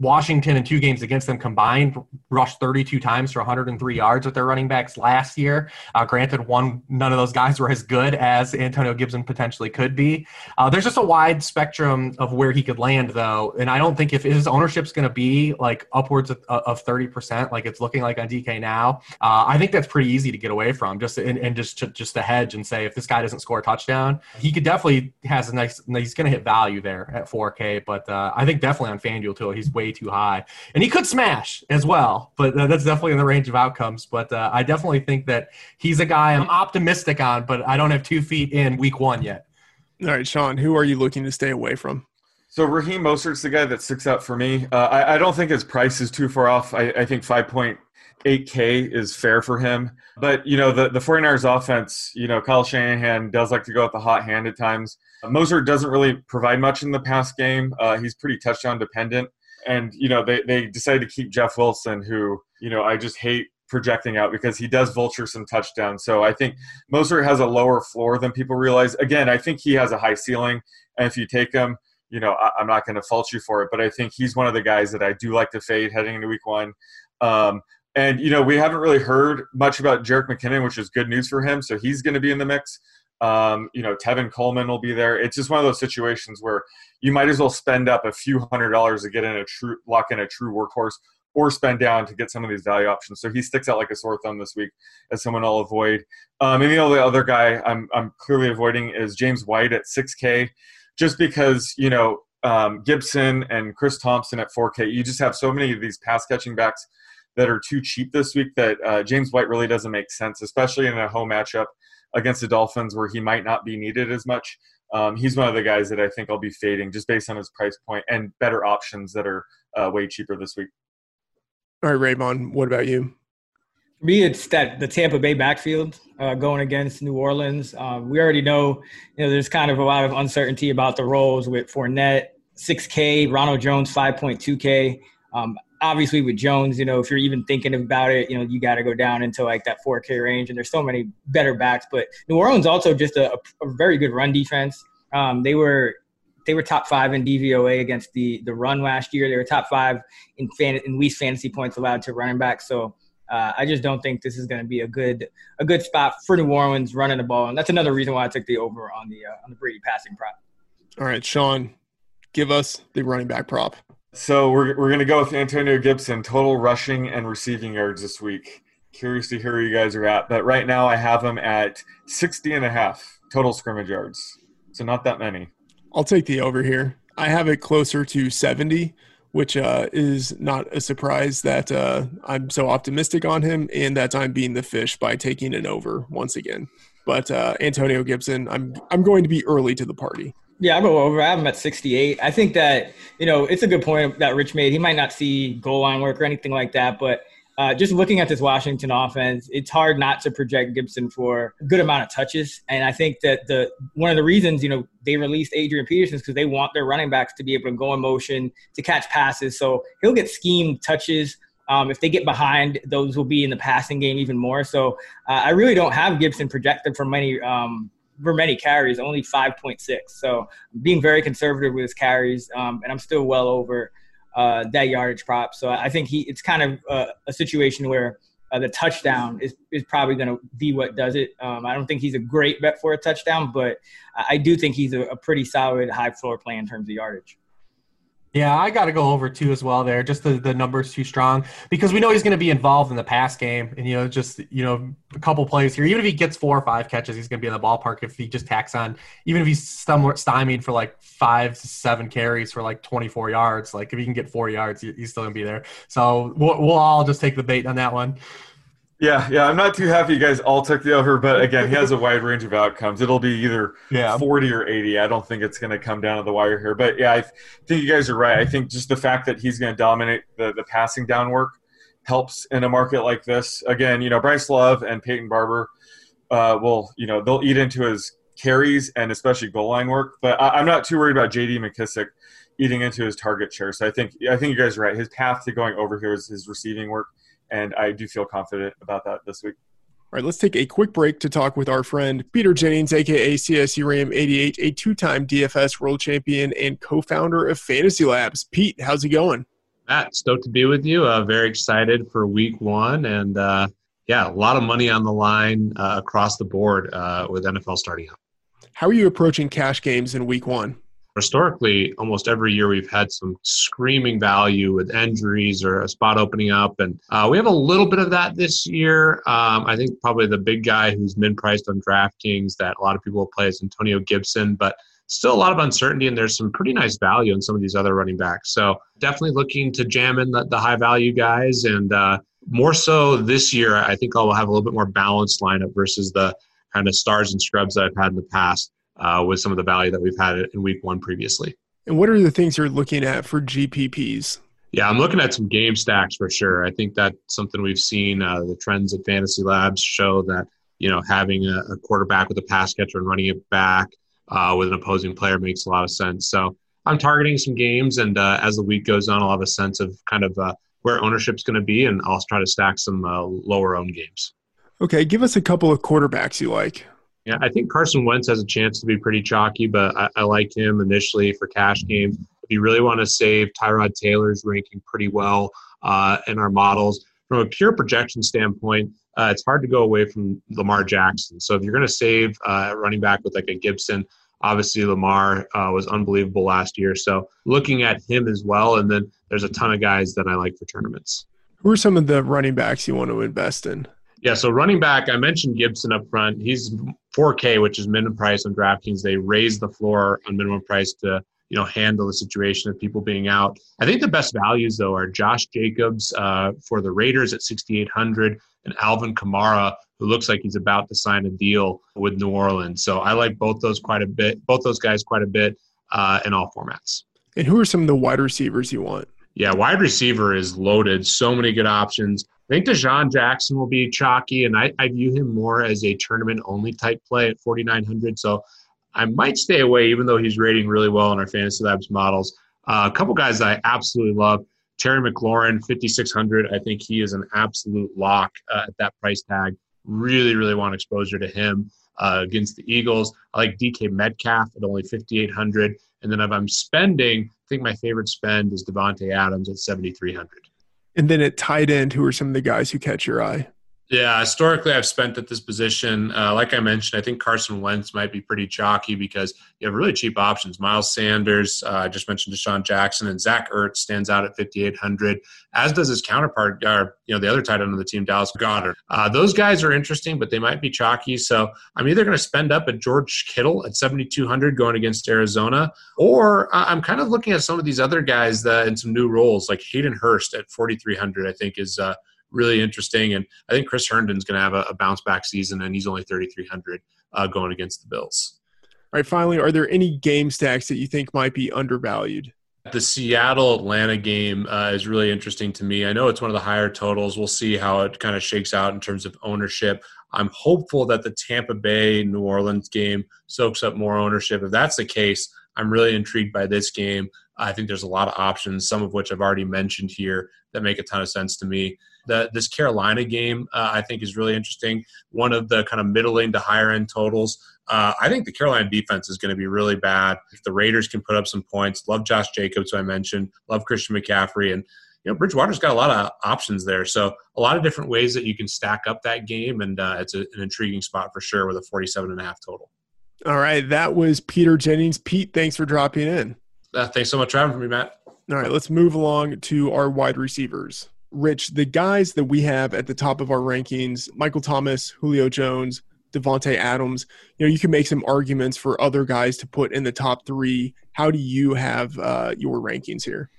Washington in two games against them combined rushed 32 times for 103 yards with their running backs last year. Uh, granted, one none of those guys *laughs* were as good as Antonio Gibson potentially could be. Uh, there's just a wide spectrum of where he could land, though, and I don't think if his ownership's going to be like upwards of, of 30%, like it's looking like on DK now, uh, I think that's pretty easy to get away from. Just and, and just to, just to hedge and say if this guy doesn't score a touchdown, he could definitely has a nice. He's going to hit value there at 4K, but uh, I think definitely on FanDuel too. He's way too high, and he could smash as well. But that's definitely in the range of outcomes. But uh, I definitely think that he's a guy I'm optimistic on, but I don't have two feet in week one yet. All right, Sean, who are you looking to stay away from? So Raheem Mostert's the guy that sticks out for me. Uh, I, I, don't think his price is too far off. I, I think 5.8K is fair for him. But, you know, the, the 49ers offense, you know, Kyle Shanahan does like to go with the hot hand at times. Mostert doesn't really provide much in the pass game. Uh, he's pretty touchdown dependent and you know they they decided to keep Jeff Wilson, who you know I just hate projecting out because he does vulture some touchdowns. So I think Mostert has a lower floor than people realize. Again, I think he has a high ceiling, and if you take him, you know I, am not going to fault you for it. But I think he's one of the guys that I do like to fade heading into Week One. Um, and you know we haven't really heard much about Jerick McKinnon, which is good news for him. So he's going to be in the mix. Um, you know, Tevin Coleman will be there. It's just one of those situations where you might as well spend up a few hundred dollars to get in a true lock in a true workhorse or spend down to get some of these value options. So he sticks out like a sore thumb this week as someone I'll avoid. Um, and the only other guy I'm, I'm clearly avoiding is James White at 6K, just because, you know, um, Gibson and Chris Thompson at 4K, you just have so many of these pass catching backs that are too cheap this week that uh, James White really doesn't make sense, especially in a home matchup against the Dolphins where he might not be needed as much. Um, he's one of the guys that I think I'll be fading just based on his price point and better options that are uh, way cheaper this week. All right, Raybon, what about you? For me, it's that the Tampa Bay backfield uh, going against New Orleans. Um, we already know, you know, there's kind of a lot of uncertainty about the roles with Fournette, 6K, Ronald Jones, 5.2K. Um, obviously with Jones, you know, if you're even thinking about it, you know, you got to go down into like that 4K range. And there's so many better backs. But New Orleans also just a, a very good run defense. Um, they were they were top five in DVOA against the the run last year. They were top five in fan in least fantasy points allowed to running back. So. Uh, I just don't think this is going to be a good a good spot for New Orleans running the ball, and that's another reason why I took the over on the uh, on the Brady passing prop. All right, Sean, give us the running back prop. So we're, we're going to go with Antonio Gibson, total rushing and receiving yards this week. Curious to hear where you guys are at. But right now I have him at 60 and a half total scrimmage yards. So not that many. I'll take the over here. I have it closer to 70, which uh, is not a surprise that uh, I'm so optimistic on him and that I'm being the fish by taking an over once again. But uh, Antonio Gibson, I'm I'm going to be early to the party. Yeah, I'll over. I have him at 68. I think that, you know, it's a good point that Rich made. He might not see goal line work or anything like that, but uh, just looking at this Washington offense, it's hard not to project Gibson for a good amount of touches. And I think that the one of the reasons, you know, they released Adrian Peterson is because they want their running backs to be able to go in motion to catch passes. So he'll get schemed touches. Um, if they get behind, those will be in the passing game even more. So uh, I really don't have Gibson projected for many um, many carries, only 5.6. So being very conservative with his carries, um, and I'm still well over uh, that yardage prop. So I think he it's kind of uh, a situation where uh, the touchdown is, is probably going to be what does it. Um, I don't think he's a great bet for a touchdown, but I do think he's a, a pretty solid high floor play in terms of yardage. Yeah, I got to go over two as well there. Just the, the numbers too strong because we know he's going to be involved in the pass game. And, you know, just, you know, a couple plays here. Even if he gets four or five catches, he's going to be in the ballpark if he just tacks on, even if he's somewhat stymied for like five to seven carries for like 24 yards. Like if he can get four yards, he's still going to be there. So we'll, we'll all just take the bait on that one. Yeah, yeah, I'm not too happy you guys all took the over, but *laughs* again, he has a wide range of outcomes. It'll be either yeah. 40 or 80. I don't think it's going to come down to the wire here, but yeah, I think you guys are right. I think just the fact that he's going to dominate the, the passing down work helps in a market like this. Again, you know, Bryce Love and Peyton Barber uh, will, you know, they'll eat into his carries and especially goal line work, but I, I'm not too worried about J.D. McKissic eating into his target share. So I think I think you guys are right. His path to going over here is his receiving work, and I do feel confident about that this week. All right, let's take a quick break to talk with our friend Peter Jennings, aka CSURAM88, a two-time DFS world champion and co-founder of FantasyLabs. Pete, how's it going? Matt, stoked to be with you. Uh, very excited for week one, and uh, yeah, a lot of money on the line uh, across the board uh, with NFL starting up. How are you approaching cash games in week one? Historically, almost every year we've had some screaming value with injuries or a spot opening up, and uh, we have a little bit of that this year. Um, I think probably the big guy who's min priced on DraftKings that a lot of people play is Antonio Gibson, but still a lot of uncertainty, and there's some pretty nice value in some of these other running backs. So definitely looking to jam in the, the high value guys, and uh, more so this year, I think I'll have a little bit more balanced lineup versus the kind of stars and scrubs that I've had in the past uh, with some of the value that we've had in week one previously. And what are the things you're looking at for GPPs? Yeah, I'm looking at some game stacks for sure. I think that's something we've seen. Uh, the trends at FantasyLabs show that you know having a, a quarterback with a pass catcher and running it back uh, with an opposing player makes a lot of sense. So I'm targeting some games, and uh, as the week goes on, I'll have a sense of kind of uh, where ownership's going to be, and I'll try to stack some uh, lower owned games. Okay, give us a couple of quarterbacks you like. Yeah, I think Carson Wentz has a chance to be pretty chalky, but I, I like him initially for cash games. If you really want to save, Tyrod Taylor's ranking pretty well uh, in our models. From a pure projection standpoint, uh, it's hard to go away from Lamar Jackson. So if you're going to save uh, running back with like a Gibson, obviously Lamar uh, was unbelievable last year. So looking at him as well, and then there's a ton of guys that I like for tournaments. Who are some of the running backs you want to invest in? Yeah, so running back, I mentioned Gibson up front. He's 4K, which is minimum price on DraftKings. They raised the floor on minimum price to you know handle the situation of people being out. I think the best values though are Josh Jacobs uh, for the Raiders at 6,800 and Alvin Kamara, who looks like he's about to sign a deal with New Orleans. So I like both those quite a bit, both those guys quite a bit uh, in all formats. And who are some of the wide receivers you want? Yeah, wide receiver is loaded. So many good options. I think DeSean Jackson will be chalky, and I, I view him more as a tournament only type play at 4,900. So I might stay away, even though he's rating really well in our FantasyLabs models. Uh, a couple guys I absolutely love Terry McLaurin, 5,600. I think he is an absolute lock uh, at that price tag. Really, really want exposure to him uh, against the Eagles. I like DK Metcalf at only 5,800. And then if I'm spending, I think my favorite spend is Davante Adams at 7,300. And then at tight end, who are some of the guys who catch your eye? Yeah, historically, I've spent at this position. Uh, like I mentioned, I think Carson Wentz might be pretty chalky because you have really cheap options. Miles Sanders, uh, I just mentioned DeSean Jackson, and Zach Ertz stands out at 5,800, as does his counterpart, uh, you know, the other tight end of the team, Dallas Goedert. Uh, those guys are interesting, but they might be chalky. So I'm either going to spend up at George Kittle at 7,200 going against Arizona, or I'm kind of looking at some of these other guys that in some new roles, like Hayden Hurst at 4,300, I think is uh, really interesting. And I think Chris Herndon's going to have a, a, bounce back season, and he's only 3,300 uh, going against the Bills. All right, finally, are there any game stacks that you think might be undervalued? The Seattle Atlanta game uh, is really interesting to me. I know it's one of the higher totals. We'll see how it kind of shakes out in terms of ownership. I'm hopeful that the Tampa Bay New Orleans game soaks up more ownership. If that's the case, I'm really intrigued by this game. I think there's a lot of options, some of which I've already mentioned here, that make a ton of sense to me. The, this Carolina game, uh, I think, is really interesting. One of the kind of middling to higher end totals. Uh, I think the Carolina defense is going to be really bad. If the Raiders can put up some points, love Josh Jacobs, who I mentioned, love Christian McCaffrey, and you know Bridgewater's got a lot of options there. So a lot of different ways that you can stack up that game, and uh, it's a, an intriguing spot for sure with a 47 and a half total. All right, that was Peter Jennings. Pete, thanks for dropping in. Uh, thanks so much for having me, Matt. All right, let's move along to our wide receivers. Rich, the guys that we have at the top of our rankings, Michael Thomas, Julio Jones, Davante Adams, you know, you can make some arguments for other guys to put in the top three. How do you have uh, your rankings here?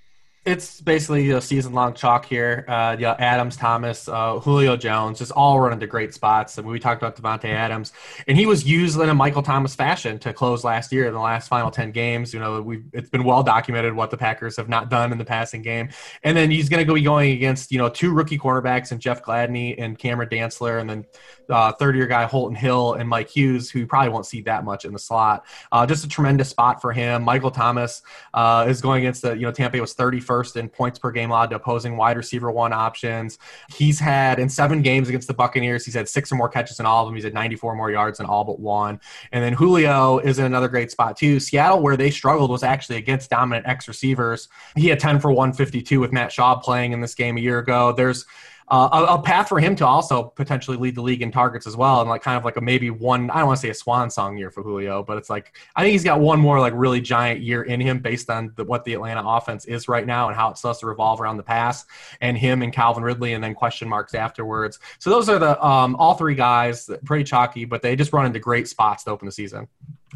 It's basically a season long chalk here. Uh, yeah, Adams, Thomas, uh, Julio Jones, just all run into great spots. Mean, we talked about Davante Adams, and he was used in a Michael Thomas fashion to close last year in the last final ten games. You know, we it's been well documented what the Packers have not done in the passing game, and then he's going to be going against you know two rookie cornerbacks and Jeff Gladney and Cameron Dantzler, and then uh, third year guy Holton Hill and Mike Hughes, who probably won't see that much in the slot. Uh, just a tremendous spot for him. Michael Thomas uh, is going against the you know Tampa was 31st in points per game allowed to opposing wide receiver one options. He's had in seven games against the Buccaneers, he's had six or more catches in all of them. He's had 94 more yards in all but one. And then Julio is in another great spot too. Seattle, where they struggled, was actually against dominant X receivers. He had 10 for 152 with Matt Schaub playing in this game a year ago. There's uh, a, a, path for him to also potentially lead the league in targets as well, and like kind of like a maybe one. I don't want to say a swan song year for Julio, but it's like I think he's got one more like really giant year in him based on the, what the Atlanta offense is right now and how it starts to revolve around the pass, and him and Calvin Ridley, and then question marks afterwards. So those are the um, all three guys, pretty chalky, but they just run into great spots to open the season.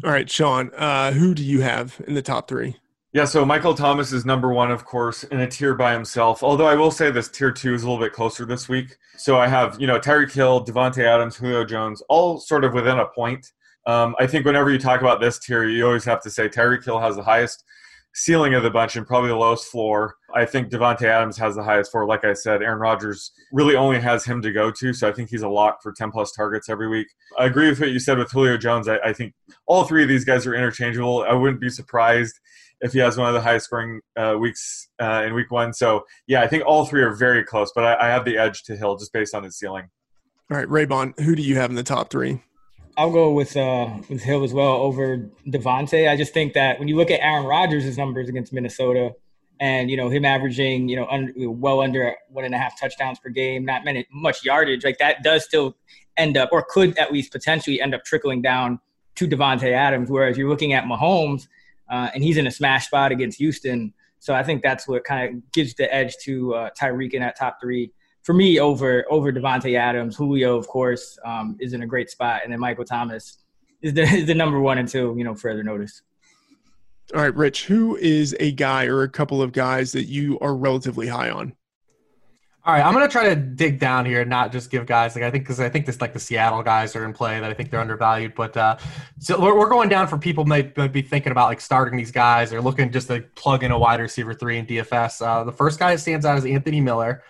All right, Sean, uh, who do you have in the top three? Yeah, so Michael Thomas is number one, of course, in a tier by himself. Although I will say this tier two is a little bit closer this week. So I have, you know, Tyreek Hill, Davante Adams, Julio Jones, all sort of within a point. Um, I think whenever you talk about this tier, you always have to say Tyreek Hill has the highest ceiling of the bunch and probably the lowest floor. I think Davante Adams has the highest floor. Like I said, Aaron Rodgers really only has him to go to, so I think he's a lock for 10 plus targets every week. I agree with what you said with Julio Jones. I, I think all three of these guys are interchangeable. I wouldn't be surprised if he has one of the highest scoring uh, weeks uh, in week one. So yeah, I think all three are very close, but I, I have the edge to Hill just based on his ceiling. All right, Raybon, who do you have in the top three? I'll go with uh, with Hill as well over Davante. I just think that when you look at Aaron Rodgers' numbers against Minnesota, and you know him averaging you know under, well under one and a half touchdowns per game, not many much yardage, like that does still end up or could at least potentially end up trickling down to Davante Adams. Whereas you're looking at Mahomes, uh, and he's in a smash spot against Houston. So I think that's what kind of gives the edge to uh, Tyreek in that top three for me over over Davante Adams. Julio, of course, um, is in a great spot, and then Michael Thomas is the *laughs* is the number one until you know further notice. All right, Rich, who is a guy or a couple of guys that you are relatively high on? All right, I'm gonna try to dig down here, and not just give guys like I think because I think this like the Seattle guys are in play that I think they're undervalued. But uh, so we're, we're going down for people might be thinking about like starting these guys or looking just to plug in a wide receiver three in DFS. Uh, the first guy that stands out is Anthony Miller.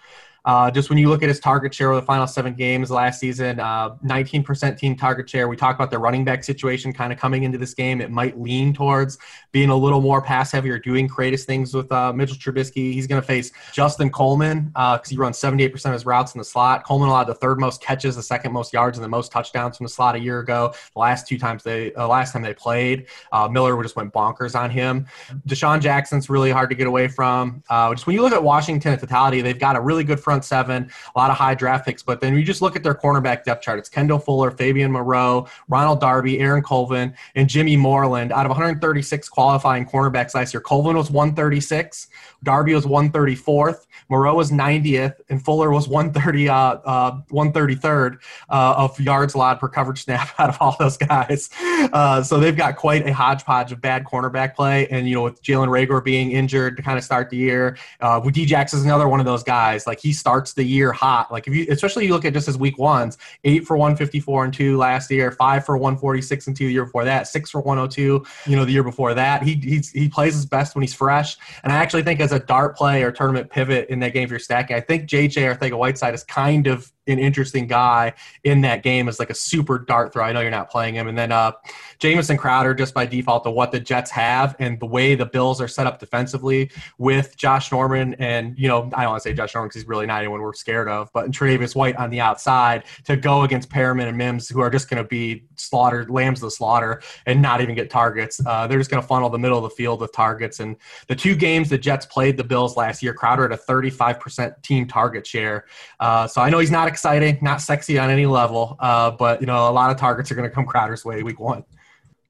Uh, just when you look at his target share over the final seven games last season, uh, 19% team target share. We talked about the running back situation kind of coming into this game. It might lean towards being a little more pass heavy or doing creative things with uh, Mitchell Trubisky. He's going to face Justin Coleman because uh, he runs 78% of his routes in the slot. Coleman allowed the third most catches, the second most yards, and the most touchdowns from the slot a year ago. The last two times they, the last time they played, uh, Miller just went bonkers on him. DeSean Jackson's really hard to get away from. Uh, just when you look at Washington in totality, they've got a really good front front seven, a lot of high draft picks. But then you just look at their cornerback depth chart. It's Kendall Fuller, Fabian Moreau, Ronald Darby, Aaron Colvin, and Jimmy Moreland. Out of 136 qualifying cornerbacks last year, Colvin was 136, Darby was 134th, Moreau was 90th, and Fuller was 130, uh, uh, 133rd uh, of yards allowed per coverage snap *laughs* out of all those guys. Uh, so they've got quite a hodgepodge of bad cornerback play. And, you know, with Jalen Reagor being injured to kind of start the year, uh, Jax is another one of those guys. Like he's starts the year hot. Like if you, especially you look at just his week ones, eight for 154 and two last year, five for 146 and two the year before that, six for 102, you know, the year before that. He he's, he plays his best when he's fresh. And I actually think as a dart play or tournament pivot in that game for your stacking, I think JJ Arcega-Whiteside is kind of an interesting guy in that game as like a super dart throw. I know you're not playing him. And then uh, Jamison Crowder, just by default to what the Jets have and the way the Bills are set up defensively with Josh Norman and, you know, I don't want to say Josh Norman because he's really not anyone we're scared of, but Tre'Davious White on the outside to go against Perriman and Mims, who are just going to be slaughtered, lambs of the slaughter, and not even get targets. Uh, they're just going to funnel the middle of the field with targets. And the two games the Jets played the Bills last year, Crowder had a 35% team target share. Uh, so I know he's not exciting, not sexy on any level, uh, but you know a lot of targets are going to come Crowder's way week one.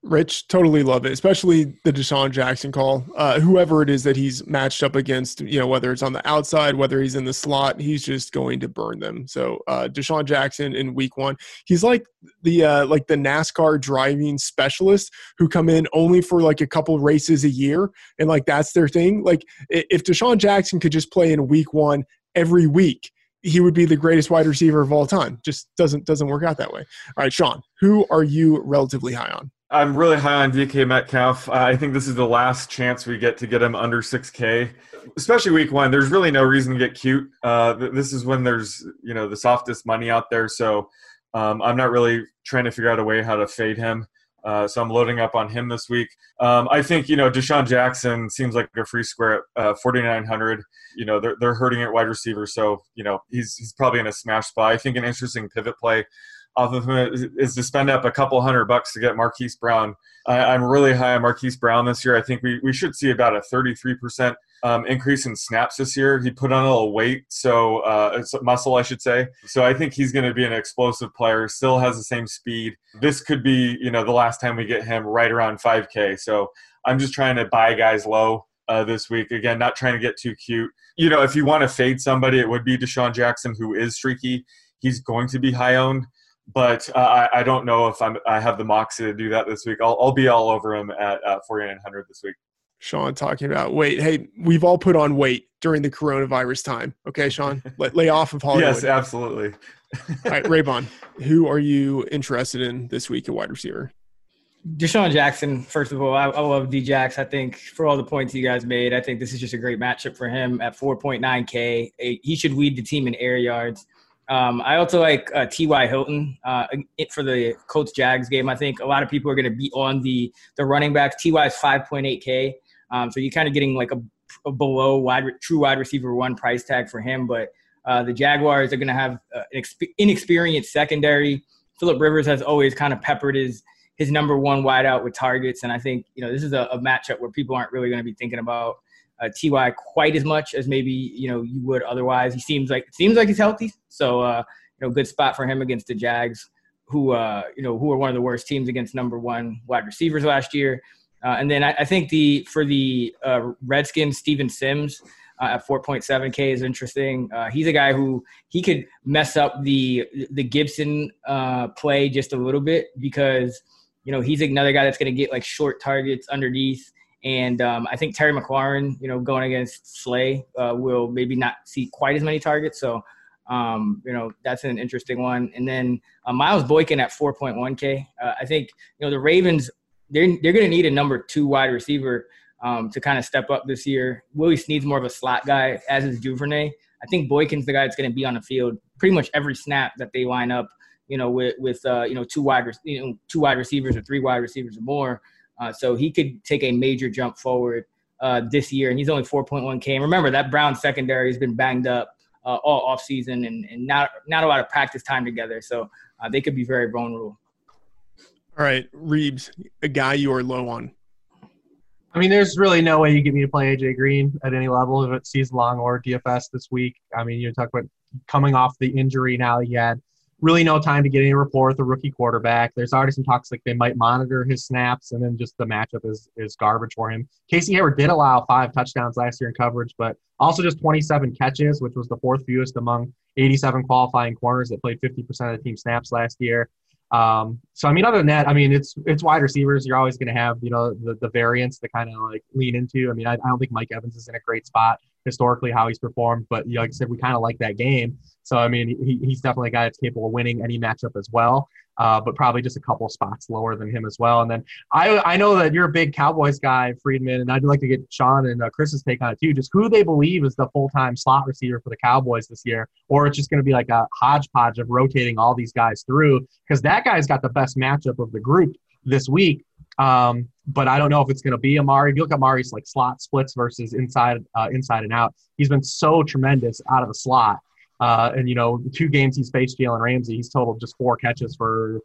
Rich, totally love it, especially the DeSean Jackson call. Uh, whoever it is that he's matched up against, you know, whether it's on the outside, whether he's in the slot, he's just going to burn them. So uh, DeSean Jackson in Week One, he's like the uh, like the NASCAR driving specialist who come in only for like a couple races a year, and like that's their thing. Like if DeSean Jackson could just play in Week One every week, he would be the greatest wide receiver of all time. Just doesn't doesn't work out that way. All right, Sean, who are you relatively high on? I'm really high on DK Metcalf. Uh, I think this is the last chance we get to get him under 6K, especially week one. There's really no reason to get cute. Uh, this is when there's you know the softest money out there. So um, I'm not really trying to figure out a way how to fade him. Uh, so I'm loading up on him this week. Um, I think you know DeSean Jackson seems like a free square at uh, 4,900. You know they're they're hurting at wide receiver, so you know he's he's probably in a smash spot. I think an interesting pivot play off of him is to spend up a couple hundred bucks to get Marquise Brown. I, am really high on Marquise Brown this year. I think we, we should see about a 33% um, increase in snaps this year. He put on a little weight, so uh, muscle, I should say. So I think he's going to be an explosive player. Still has the same speed. This could be, you know, the last time we get him right around 5K. So I'm just trying to buy guys low. Uh, this week. Again, not trying to get too cute. You know, if you want to fade somebody, it would be DeSean Jackson, who is streaky. He's going to be high owned but uh, I, I, don't know if I'm, I have the moxie to do that this week. I'll, I'll be all over him at uh, 4,900 this week. Sean talking about weight. Hey, we've all put on weight during the coronavirus time. Okay, Sean, *laughs* Let, lay off of Hollywood. yes, absolutely. all right, Raybon, who are you interested in this week at wide receiver? DeSean Jackson, first of all, I, I love Djax. I think for all the points you guys made, I think this is just a great matchup for him at 4.9K. He should lead the team in air yards. Um, I also like uh, T.Y. Hilton uh, for the Colts Jags game. I think a lot of people are going to be on the the running backs. Ty is 5.8k, um, so you're kind of getting like a, a, below wide true wide receiver one price tag for him. But uh, the Jaguars are going to have uh, an inexperienced secondary. Philip Rivers has always kind of peppered his his number one wideout with targets, and I think you know this is a, a matchup where people aren't really going to be thinking about uh, Ty quite as much as maybe you know you would otherwise. He seems like seems like he's healthy, so uh, you know good spot for him against the Jags, who uh, you know who are one of the worst teams against number one wide receivers last year. Uh, and then I, I, think the for the uh, Redskins, Steven Sims uh, at 4.7K is interesting. Uh, he's a guy who he could mess up the the Gibson uh, play just a little bit because you know he's another guy that's going to get like short targets underneath. And um, I think Terry McLaurin, you know, going against Slay uh, will maybe not see quite as many targets. So, um, you know, that's an interesting one. And then uh, Miles Boykin at 4.1K. Uh, I think, you know, the Ravens, they're, they're going to need a number two wide receiver um, to kind of step up this year. Willie Snead's more of a slot guy, as is Duvernay. I think Boykin's the guy that's going to be on the field pretty much every snap that they line up, you know, with, with uh, you know, two wide, you know, two wide receivers or three wide receivers or more. Uh, so he could take a major jump forward uh, this year, and he's only 4.1K. And remember, that Brown secondary has been banged up uh, all offseason and, and not, not a lot of practice time together. So uh, they could be very vulnerable. All right, Reebs, a guy you are low on. I mean, there's really no way you get me to play AJ Green at any level if it's season long or DFS this week. I mean, you talk about coming off the injury now he had really no time to get any rapport with the rookie quarterback. There's already some talks like they might monitor his snaps, and then just the matchup is is garbage for him. Casey Hayward did allow five touchdowns last year in coverage, but also just 27 catches, which was the fourth fewest among 87 qualifying corners that played 50% of the team snaps last year. Um, so I mean, other than that, I mean, it's it's wide receivers. You're always going to have you know the the variance to kind of like lean into. I mean, I, I don't think Mike Evans is in a great spot historically how he's performed, but like I said, we kind of like that game. So I mean, he, he's definitely a guy that's capable of winning any matchup as well. Uh, but probably just a couple spots lower than him as well. And then I I know that you're a big Cowboys guy, Freedman, and I'd like to get Sean and uh, Chris's take on it too. Just who they believe is the full time slot receiver for the Cowboys this year, or it's just going to be like a hodgepodge of rotating all these guys through because that guy's got the best matchup of the group this week. Um, but I don't know if it's going to be Amari. If you look at Amari's like slot splits versus inside, uh, inside and out, he's been so tremendous out of the slot. Uh, and you know, the two games he's faced Jalen Ramsey, he's totaled just four catches for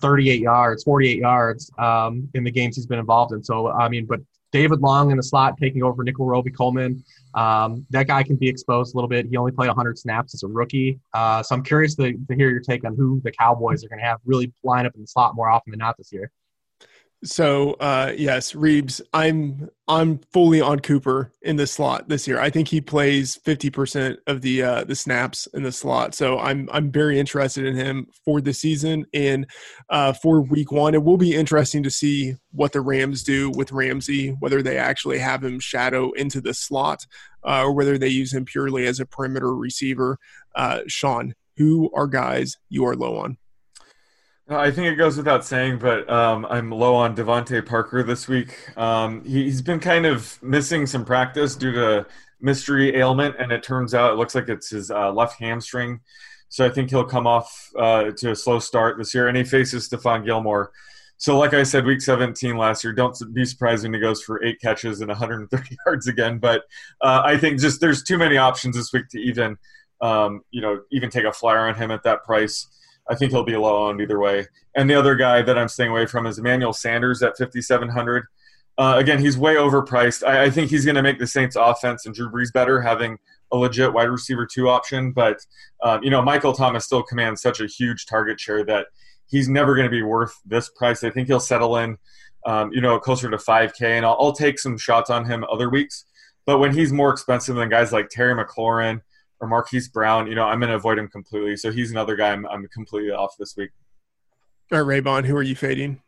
38 yards, 48 yards um, in the games he's been involved in. So I mean, but David Long in the slot taking over Nickell Robey-Coleman. Um, that guy can be exposed a little bit. He only played 100 snaps as a rookie. Uh, so I'm curious to, to hear your take on who the Cowboys are going to have really line up in the slot more often than not this year. So uh, yes, Reebs, I'm I'm fully on Cooper in the slot this year. I think he plays 50% of the uh, the snaps in the slot. So I'm I'm very interested in him for the season and uh, for week one. It will be interesting to see what the Rams do with Ramsey, whether they actually have him shadow into the slot uh, or whether they use him purely as a perimeter receiver. Uh, Sean, who are guys you are low on? I think it goes without saying, but um, I'm low on DeVante Parker this week. Um, he, has been kind of missing some practice due to mystery ailment, and it turns out it looks like it's his uh, left hamstring. So I think he'll come off uh, to a slow start this year, and he faces Stephon Gilmore. So, like I said, week 17 last year, don't be surprised when he goes for eight catches and 130 *laughs* yards again. But uh, I think just there's too many options this week to even, um, you know, even take a flyer on him at that price. I think he'll be low on either way. And the other guy that I'm staying away from is Emmanuel Sanders at 5,700. Uh, again, he's way overpriced. I, I think he's going to make the Saints' offense and Drew Brees better, having a legit wide receiver two option. But um, you know, Michael Thomas still commands such a huge target share that he's never going to be worth this price. I think he'll settle in, um, you know, closer to 5K, and I'll, I'll, take some shots on him other weeks. But when he's more expensive than guys like Terry McLaurin or Marquise Brown, you know, I'm going to avoid him completely. So he's another guy I'm, I'm completely off this week. All right, Raybon, who are you fading?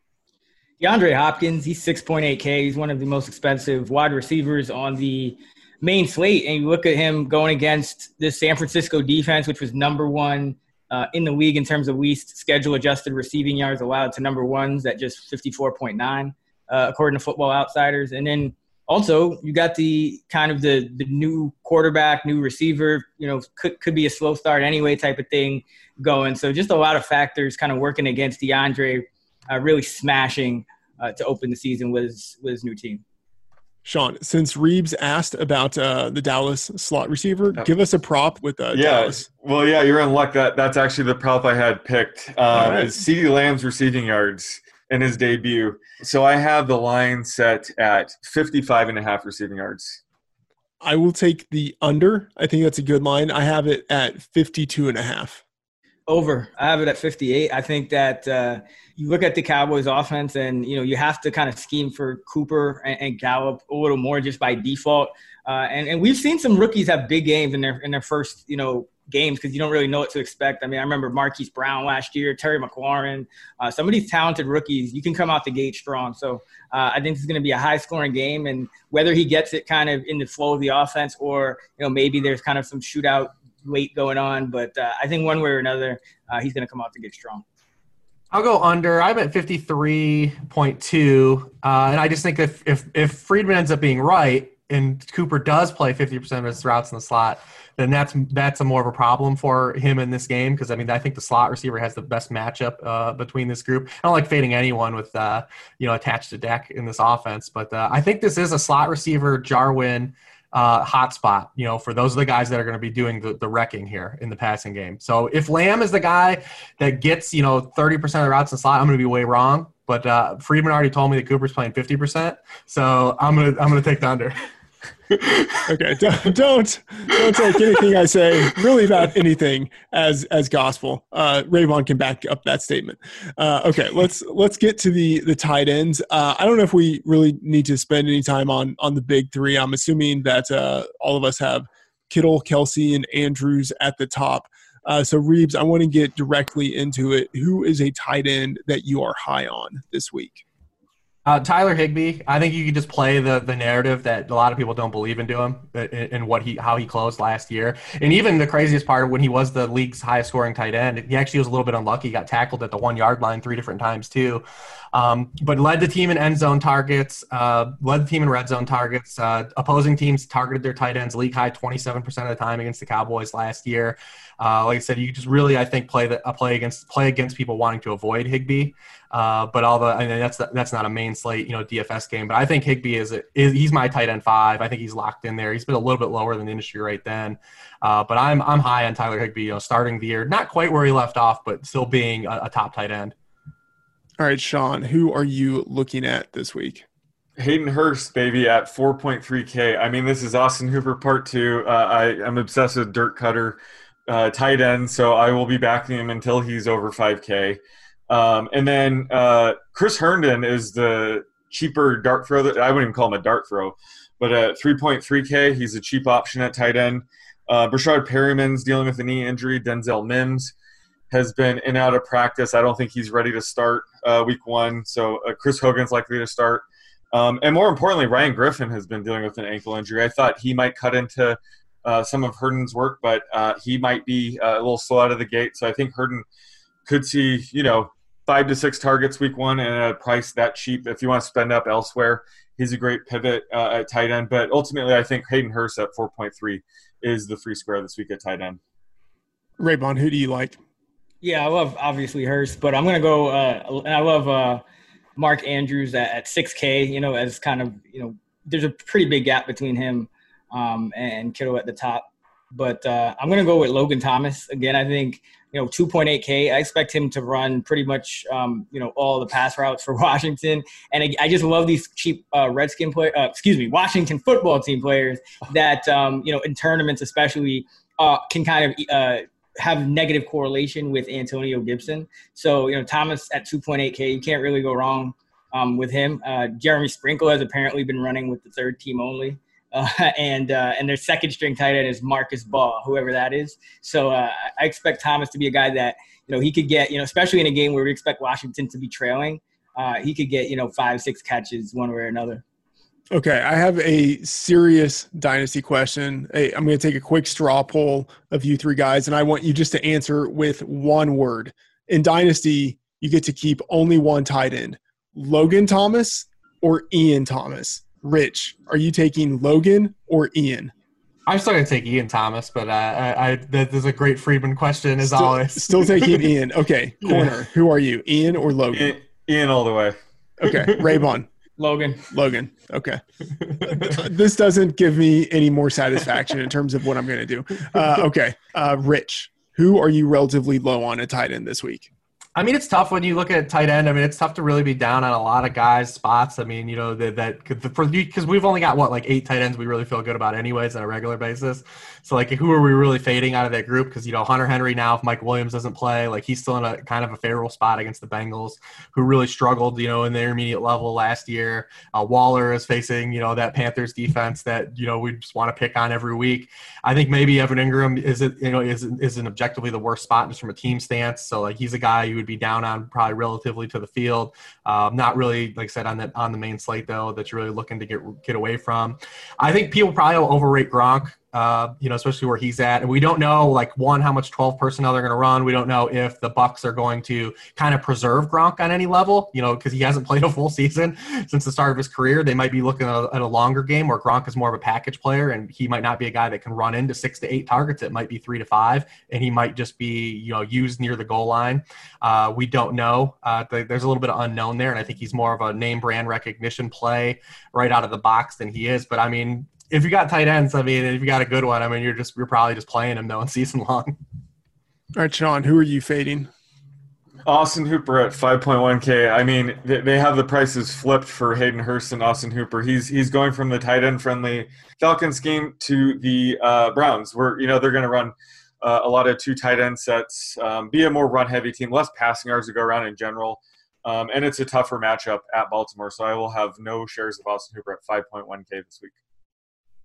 DeAndre Hopkins, he's 6.8K. He's one of the most expensive wide receivers on the main slate. And you look at him going against the San Francisco defense, which was number one uh, in the league in terms of least schedule adjusted receiving yards allowed to number ones at just 54.9, uh, according to Football Outsiders. And then also you got the kind of the the new quarterback, new receiver, you know, could could be a slow start anyway type of thing going. So just a lot of factors kind of working against DeAndre, uh, really smashing uh, to open the season with his, with his new team. Sean, since Reebs asked about uh, the Dallas slot receiver, give us a prop with uh, yeah. Dallas. Well, yeah, you're in luck. That that's actually the prop I had picked. Um, right. Is CeeDee Lamb's receiving yards in his debut. So I have the line set at 55 and a half receiving yards. I will take the under. I think that's a good line. I have it at 52 and a half. Over. I have it at 58. I think that uh, you look at the Cowboys offense and, you know, you have to kind of scheme for Cooper and, and Gallup a little more just by default. Uh, and, and we've seen some rookies have big games in their in their first, you know, games because you don't really know what to expect. I mean, I remember Marquise Brown last year, Terry McLaurin, uh, some of these talented rookies. You can come out the gate strong. So uh, I think it's going to be a high scoring game, and whether he gets it kind of in the flow of the offense or you know maybe there's kind of some shootout late going on, but uh, I think one way or another uh, he's going to come out to get strong. I'll go under. I'm at 53.2, uh, and I just think if if if Freedman ends up being right and Cooper does play 50% of his routes in the slot then that's that's a more of a problem for him in this game because I mean I think the slot receiver has the best matchup uh, between this group. I don't like fading anyone with uh, you know attached to Dak in this offense, but uh, I think this is a slot receiver Jarwin uh, hotspot. You know, for those of the guys that are going to be doing the, the wrecking here in the passing game. So if Lamb is the guy that gets you know thirty percent of the routes in slot, I'm going to be way wrong. But uh, Freedman already told me that Cooper's playing fifty percent, so I'm gonna I'm gonna take the under. *laughs* okay, don't, don't don't take anything I say really about anything as as gospel. Uh, Raybon can back up that statement. Uh, okay, let's let's get to the the tight ends. Uh, I don't know if we really need to spend any time on on the big three. I'm assuming that uh, all of us have Kittle, Kelsey, and Andrews at the top. Uh, so Reebs, I want to get directly into it. Who is a tight end that you are high on this week? Uh, Tyler Higbee, I think you could just play the the narrative that a lot of people don't believe into him and what he how he closed last year. And even the craziest part when he was the league's highest scoring tight end, he actually was a little bit unlucky. He got tackled at the one yard line three different times too. Um, but led the team in end zone targets, uh, led the team in red zone targets. Uh, opposing teams targeted their tight ends league high 27% of the time against the Cowboys last year. Uh, like I said, you just really, I think, play the uh, play against play against people wanting to avoid Higbee. Uh, but all the, I mean, that's that's not a main slate, you know, DFS game. But I think Higbee is, is he's my tight end five. I think he's locked in there. He's been a little bit lower than the industry right then. Uh, but I'm I'm high on Tyler Higbee. You know, starting the year, not quite where he left off, but still being a, a top tight end. All right, Sean, who are you looking at this week? Hayden Hurst, baby, at 4.3K. I mean, this is Austin Hooper part two. Uh, I, I'm obsessed with Dirk Koetter uh, tight end, so I will be backing him until he's over 5K. Um, and then uh, Chris Herndon is the cheaper dart throw. That, I wouldn't even call him a dart throw, but at 3.3K, he's a cheap option at tight end. Uh, Breshad Perriman's dealing with a knee injury. Denzel Mims has been in out of practice. I don't think he's ready to start uh, week one. So uh, Chris Hogan's likely to start. Um, and more importantly, Ryan Griffin has been dealing with an ankle injury. I thought he might cut into uh, some of Herndon's work, but uh, he might be uh, a little slow out of the gate. So I think Herndon could see, you know, five to six targets week one and a price that cheap. If you want to spend up elsewhere, he's a great pivot uh, at tight end. But ultimately, I think Hayden Hurst at 4.3 is the free square this week at tight end. Raybon, who do you like? Yeah, I love obviously Hurst, but I'm gonna go. Uh, I love uh, Mark Andrews at, at 6K. You know, as kind of you know, there's a pretty big gap between him um, and Kittle at the top. But uh, I'm gonna go with Logan Thomas again. I think you know 2.8K. I expect him to run pretty much um, you know all the pass routes for *laughs* Washington, and I, I just love these cheap uh, Redskin play. Uh, excuse me, Washington football team players that um, you know in tournaments especially uh, can kind of uh, have negative correlation with Antonio Gibson. So, you know, Thomas at 2.8K, you can't really go wrong um, with him. Uh, Jeremy Sprinkle has apparently been running with the third team only. Uh, *laughs* and uh, and their second string tight end is Marcus Baugh, whoever that is. So uh, I expect Thomas to be a guy that you know he could get you know especially in a game where we expect Washington to be trailing, uh, he could get you know five six catches one way or another. Okay, I have a serious dynasty question. Hey, I'm going to take a quick straw poll of you three guys, and I want you just to answer with one word. In dynasty, you get to keep only one tight end: Logan Thomas or Ian Thomas. Rich, are you taking Logan or Ian? I'm still going to take Ian Thomas, but uh, I, I, that is a great Freedman question as still, always. still taking *laughs* Ian. Okay, Koerner. Yeah. Who are you, Ian or Logan? Ian, Ian all the way. Okay, *laughs* Raybon. Logan. Logan. Okay. *laughs* this doesn't give me any more satisfaction in terms of what I'm going to do. Uh, okay. Uh, Rich, who are you relatively low on a tight end this week? I mean, it's tough when you look at tight end. I mean, it's tough to really be down on a lot of guys' spots. I mean, you know that that because we've only got what like eight tight ends we really feel good about anyways on a regular basis. So like, who are we really fading out of that group? Because you know Hunter Henry now, if Mike Williams doesn't play, like he's still in a kind of a favorable spot against the Bengals, who really struggled, you know, in the intermediate level last year. Uh, Waller is facing you know that Panthers defense that you know we just want to pick on every week. I think maybe Evan Engram is it you know is is an objectively the worst spot just from a team stance. So like he's a guy you would be down on probably relatively to the field. Um, not really, like I said, on the on the main slate though that you're really looking to get get away from. I think people probably overrate Gronk uh, you know, especially where he's at. And we don't know, like, one, how much 12 personnel they're going to run. We don't know if the Bucs are going to kind of preserve Gronk on any level, you know, because he hasn't *laughs* played a full season since the start of his career. They might be looking at a, longer game where Gronk is more of a package player and he might not be a guy that can run into six to eight targets. It might be three to five, and he might just be, you know, used near the goal line. Uh, we don't know. Uh, there's a little bit of unknown there, and I think he's more of a name brand recognition play right out of the box than he is. But I mean, if you got tight ends, I mean, if you got a good one, I mean, you're just you're probably just playing him though in *laughs* season long. All right, Sean, who are you fading? Austin Hooper at 5.1K. I mean, they have the prices flipped for Hayden Hurst and Austin Hooper. He's he's going from the tight end friendly Falcons game to the uh, Browns, where you know they're going to run uh, a lot of two tight end sets, um, be a more run heavy team, less passing yards to go around in general. Um, and it's a tougher matchup at Baltimore, so I will have no shares of Austin Hooper at 5.1K this week.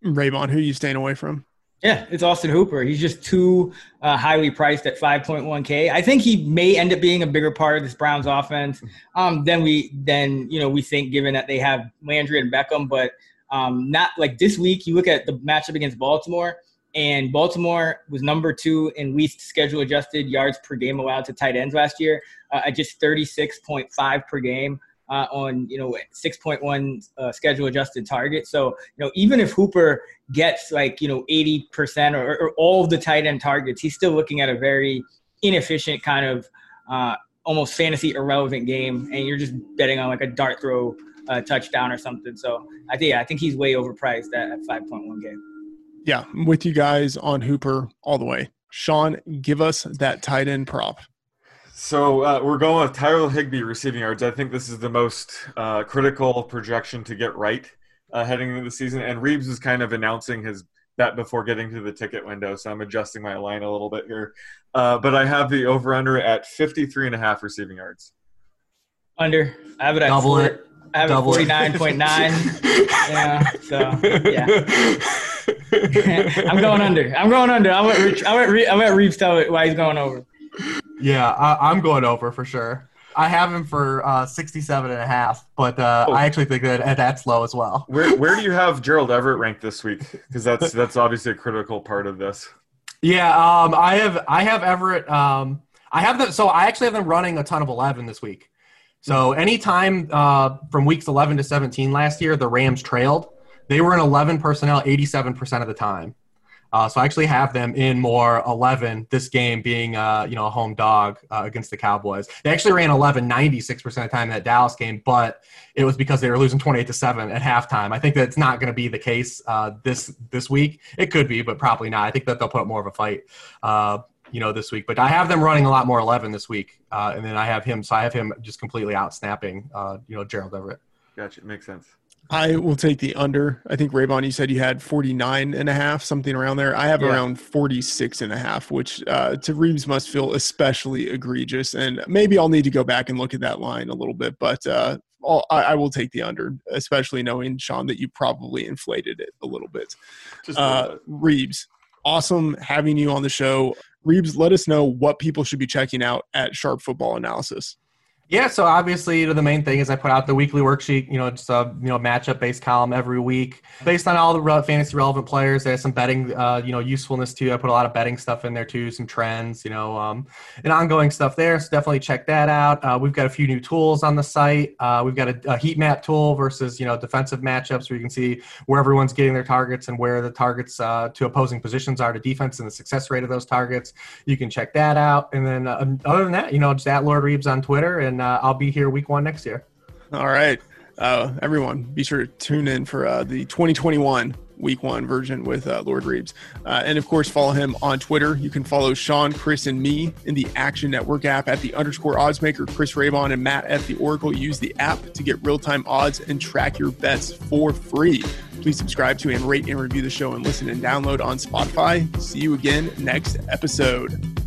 Raybon, who are you staying away from? Yeah, it's Austin Hooper. He's just too uh, highly priced at 5.1k. I think he may end up being a bigger part of this Browns offense um, than we than you know we think, given that they have Landry and Beckham. But um, not like this week. You look at the matchup against Baltimore, and Baltimore was number two in least schedule adjusted yards per game allowed to tight ends last year uh, at just 36.5 per game uh, on you know 6.1 uh, schedule adjusted target. So you know even if Hooper gets like you know 80 percent or, or, all of the tight end targets, he's still looking at a very inefficient kind of uh, almost fantasy irrelevant game, and you're just betting on like a dart throw uh, touchdown or something. So I think yeah, I think he's way overpriced at, at 5.1 game. Yeah, I'm with you guys on Hooper all the way. Sean, give us that tight end prop. So uh, we're going with Tyler Higbee receiving yards. I think this is the most uh, critical projection to get right uh, heading into the season. And Reebs is kind of announcing his bet before getting to the ticket window, so I'm adjusting my line a little bit here. Uh, but I have the over/under at 53 and a half receiving yards. Under. I have it at Double four, it. I have Double it it. 49.9. *laughs* yeah. So, yeah. *laughs* I'm going under. I'm going under. I'll let, Rich, I'll let, Re- I'll let Reebs tell it why he's going over. Yeah, I, I'm going over for sure. I have him for uh, 67 and a half, but uh, Oh. I actually think that at that's low as well. Where where do you have Gerald Everett ranked this week? Because that's that's obviously a critical part of this. Yeah, um, I have I have Everett. Um, I have them. So I actually have them running a ton of 11 this week. So anytime uh, from weeks 11 to 17 last year, the Rams trailed. They were in 11 personnel 87% of the time. Uh, so I actually have them in more 11 this game being uh, you know a home dog uh, against the Cowboys. They actually ran 11 96% of the time in that Dallas game, but it was because they were losing 28 to 7 at halftime. I think that's not going to be the case uh, this this week. It could be, but probably not. I think that they'll put up more of a fight. Uh, you know, this week, but I have them running a lot more 11 this week, uh, and then I have him, so I have him just completely out snapping, you know, Gerald Everett. Gotcha. Makes sense. I will take the under. I think Raybon, you said you had 49 and a half, something around there. I have Yeah. around 46 and a half, which uh, to Reebs must feel especially egregious. And maybe I'll need to go back and look at that line a little bit, but uh, I'll, I, I will take the under, especially knowing, Sean, that you probably inflated it a little bit. Just Uh, Reebs, awesome having you on the show. Reebs, let us know what people should be checking out at Sharp Football Analysis. Yeah, so obviously you know, the main thing is I put out the weekly worksheet, you know, just a you know matchup based column every week based on all the fantasy relevant players. There's some betting, uh, you know, usefulness too. I put a lot of betting stuff in there too, some trends, you know, um, and ongoing stuff there. So definitely check that out. Uh, we've got a few new tools on the site. Uh, we've got a, a heat map tool versus you know defensive matchups where you can see where everyone's getting their targets and where the targets uh, to opposing positions are to defense and the success rate of those targets. You can check that out. And then uh, other than that, you know, just at Lord Reebs on Twitter, and uh, I'll be here week one next year. All right. Uh, everyone, be sure to tune in for uh, the 2021 week one version with uh, Lord Reebs. Uh, and of course, follow him on Twitter. You can follow Sean, Chris, and me in the Action Network app at the underscore oddsmaker. Chris Raybon and Matt at the Oracle use the app to get real time odds and track your bets for free. Please subscribe to and rate and review the show and listen and download on Spotify. See you again next episode.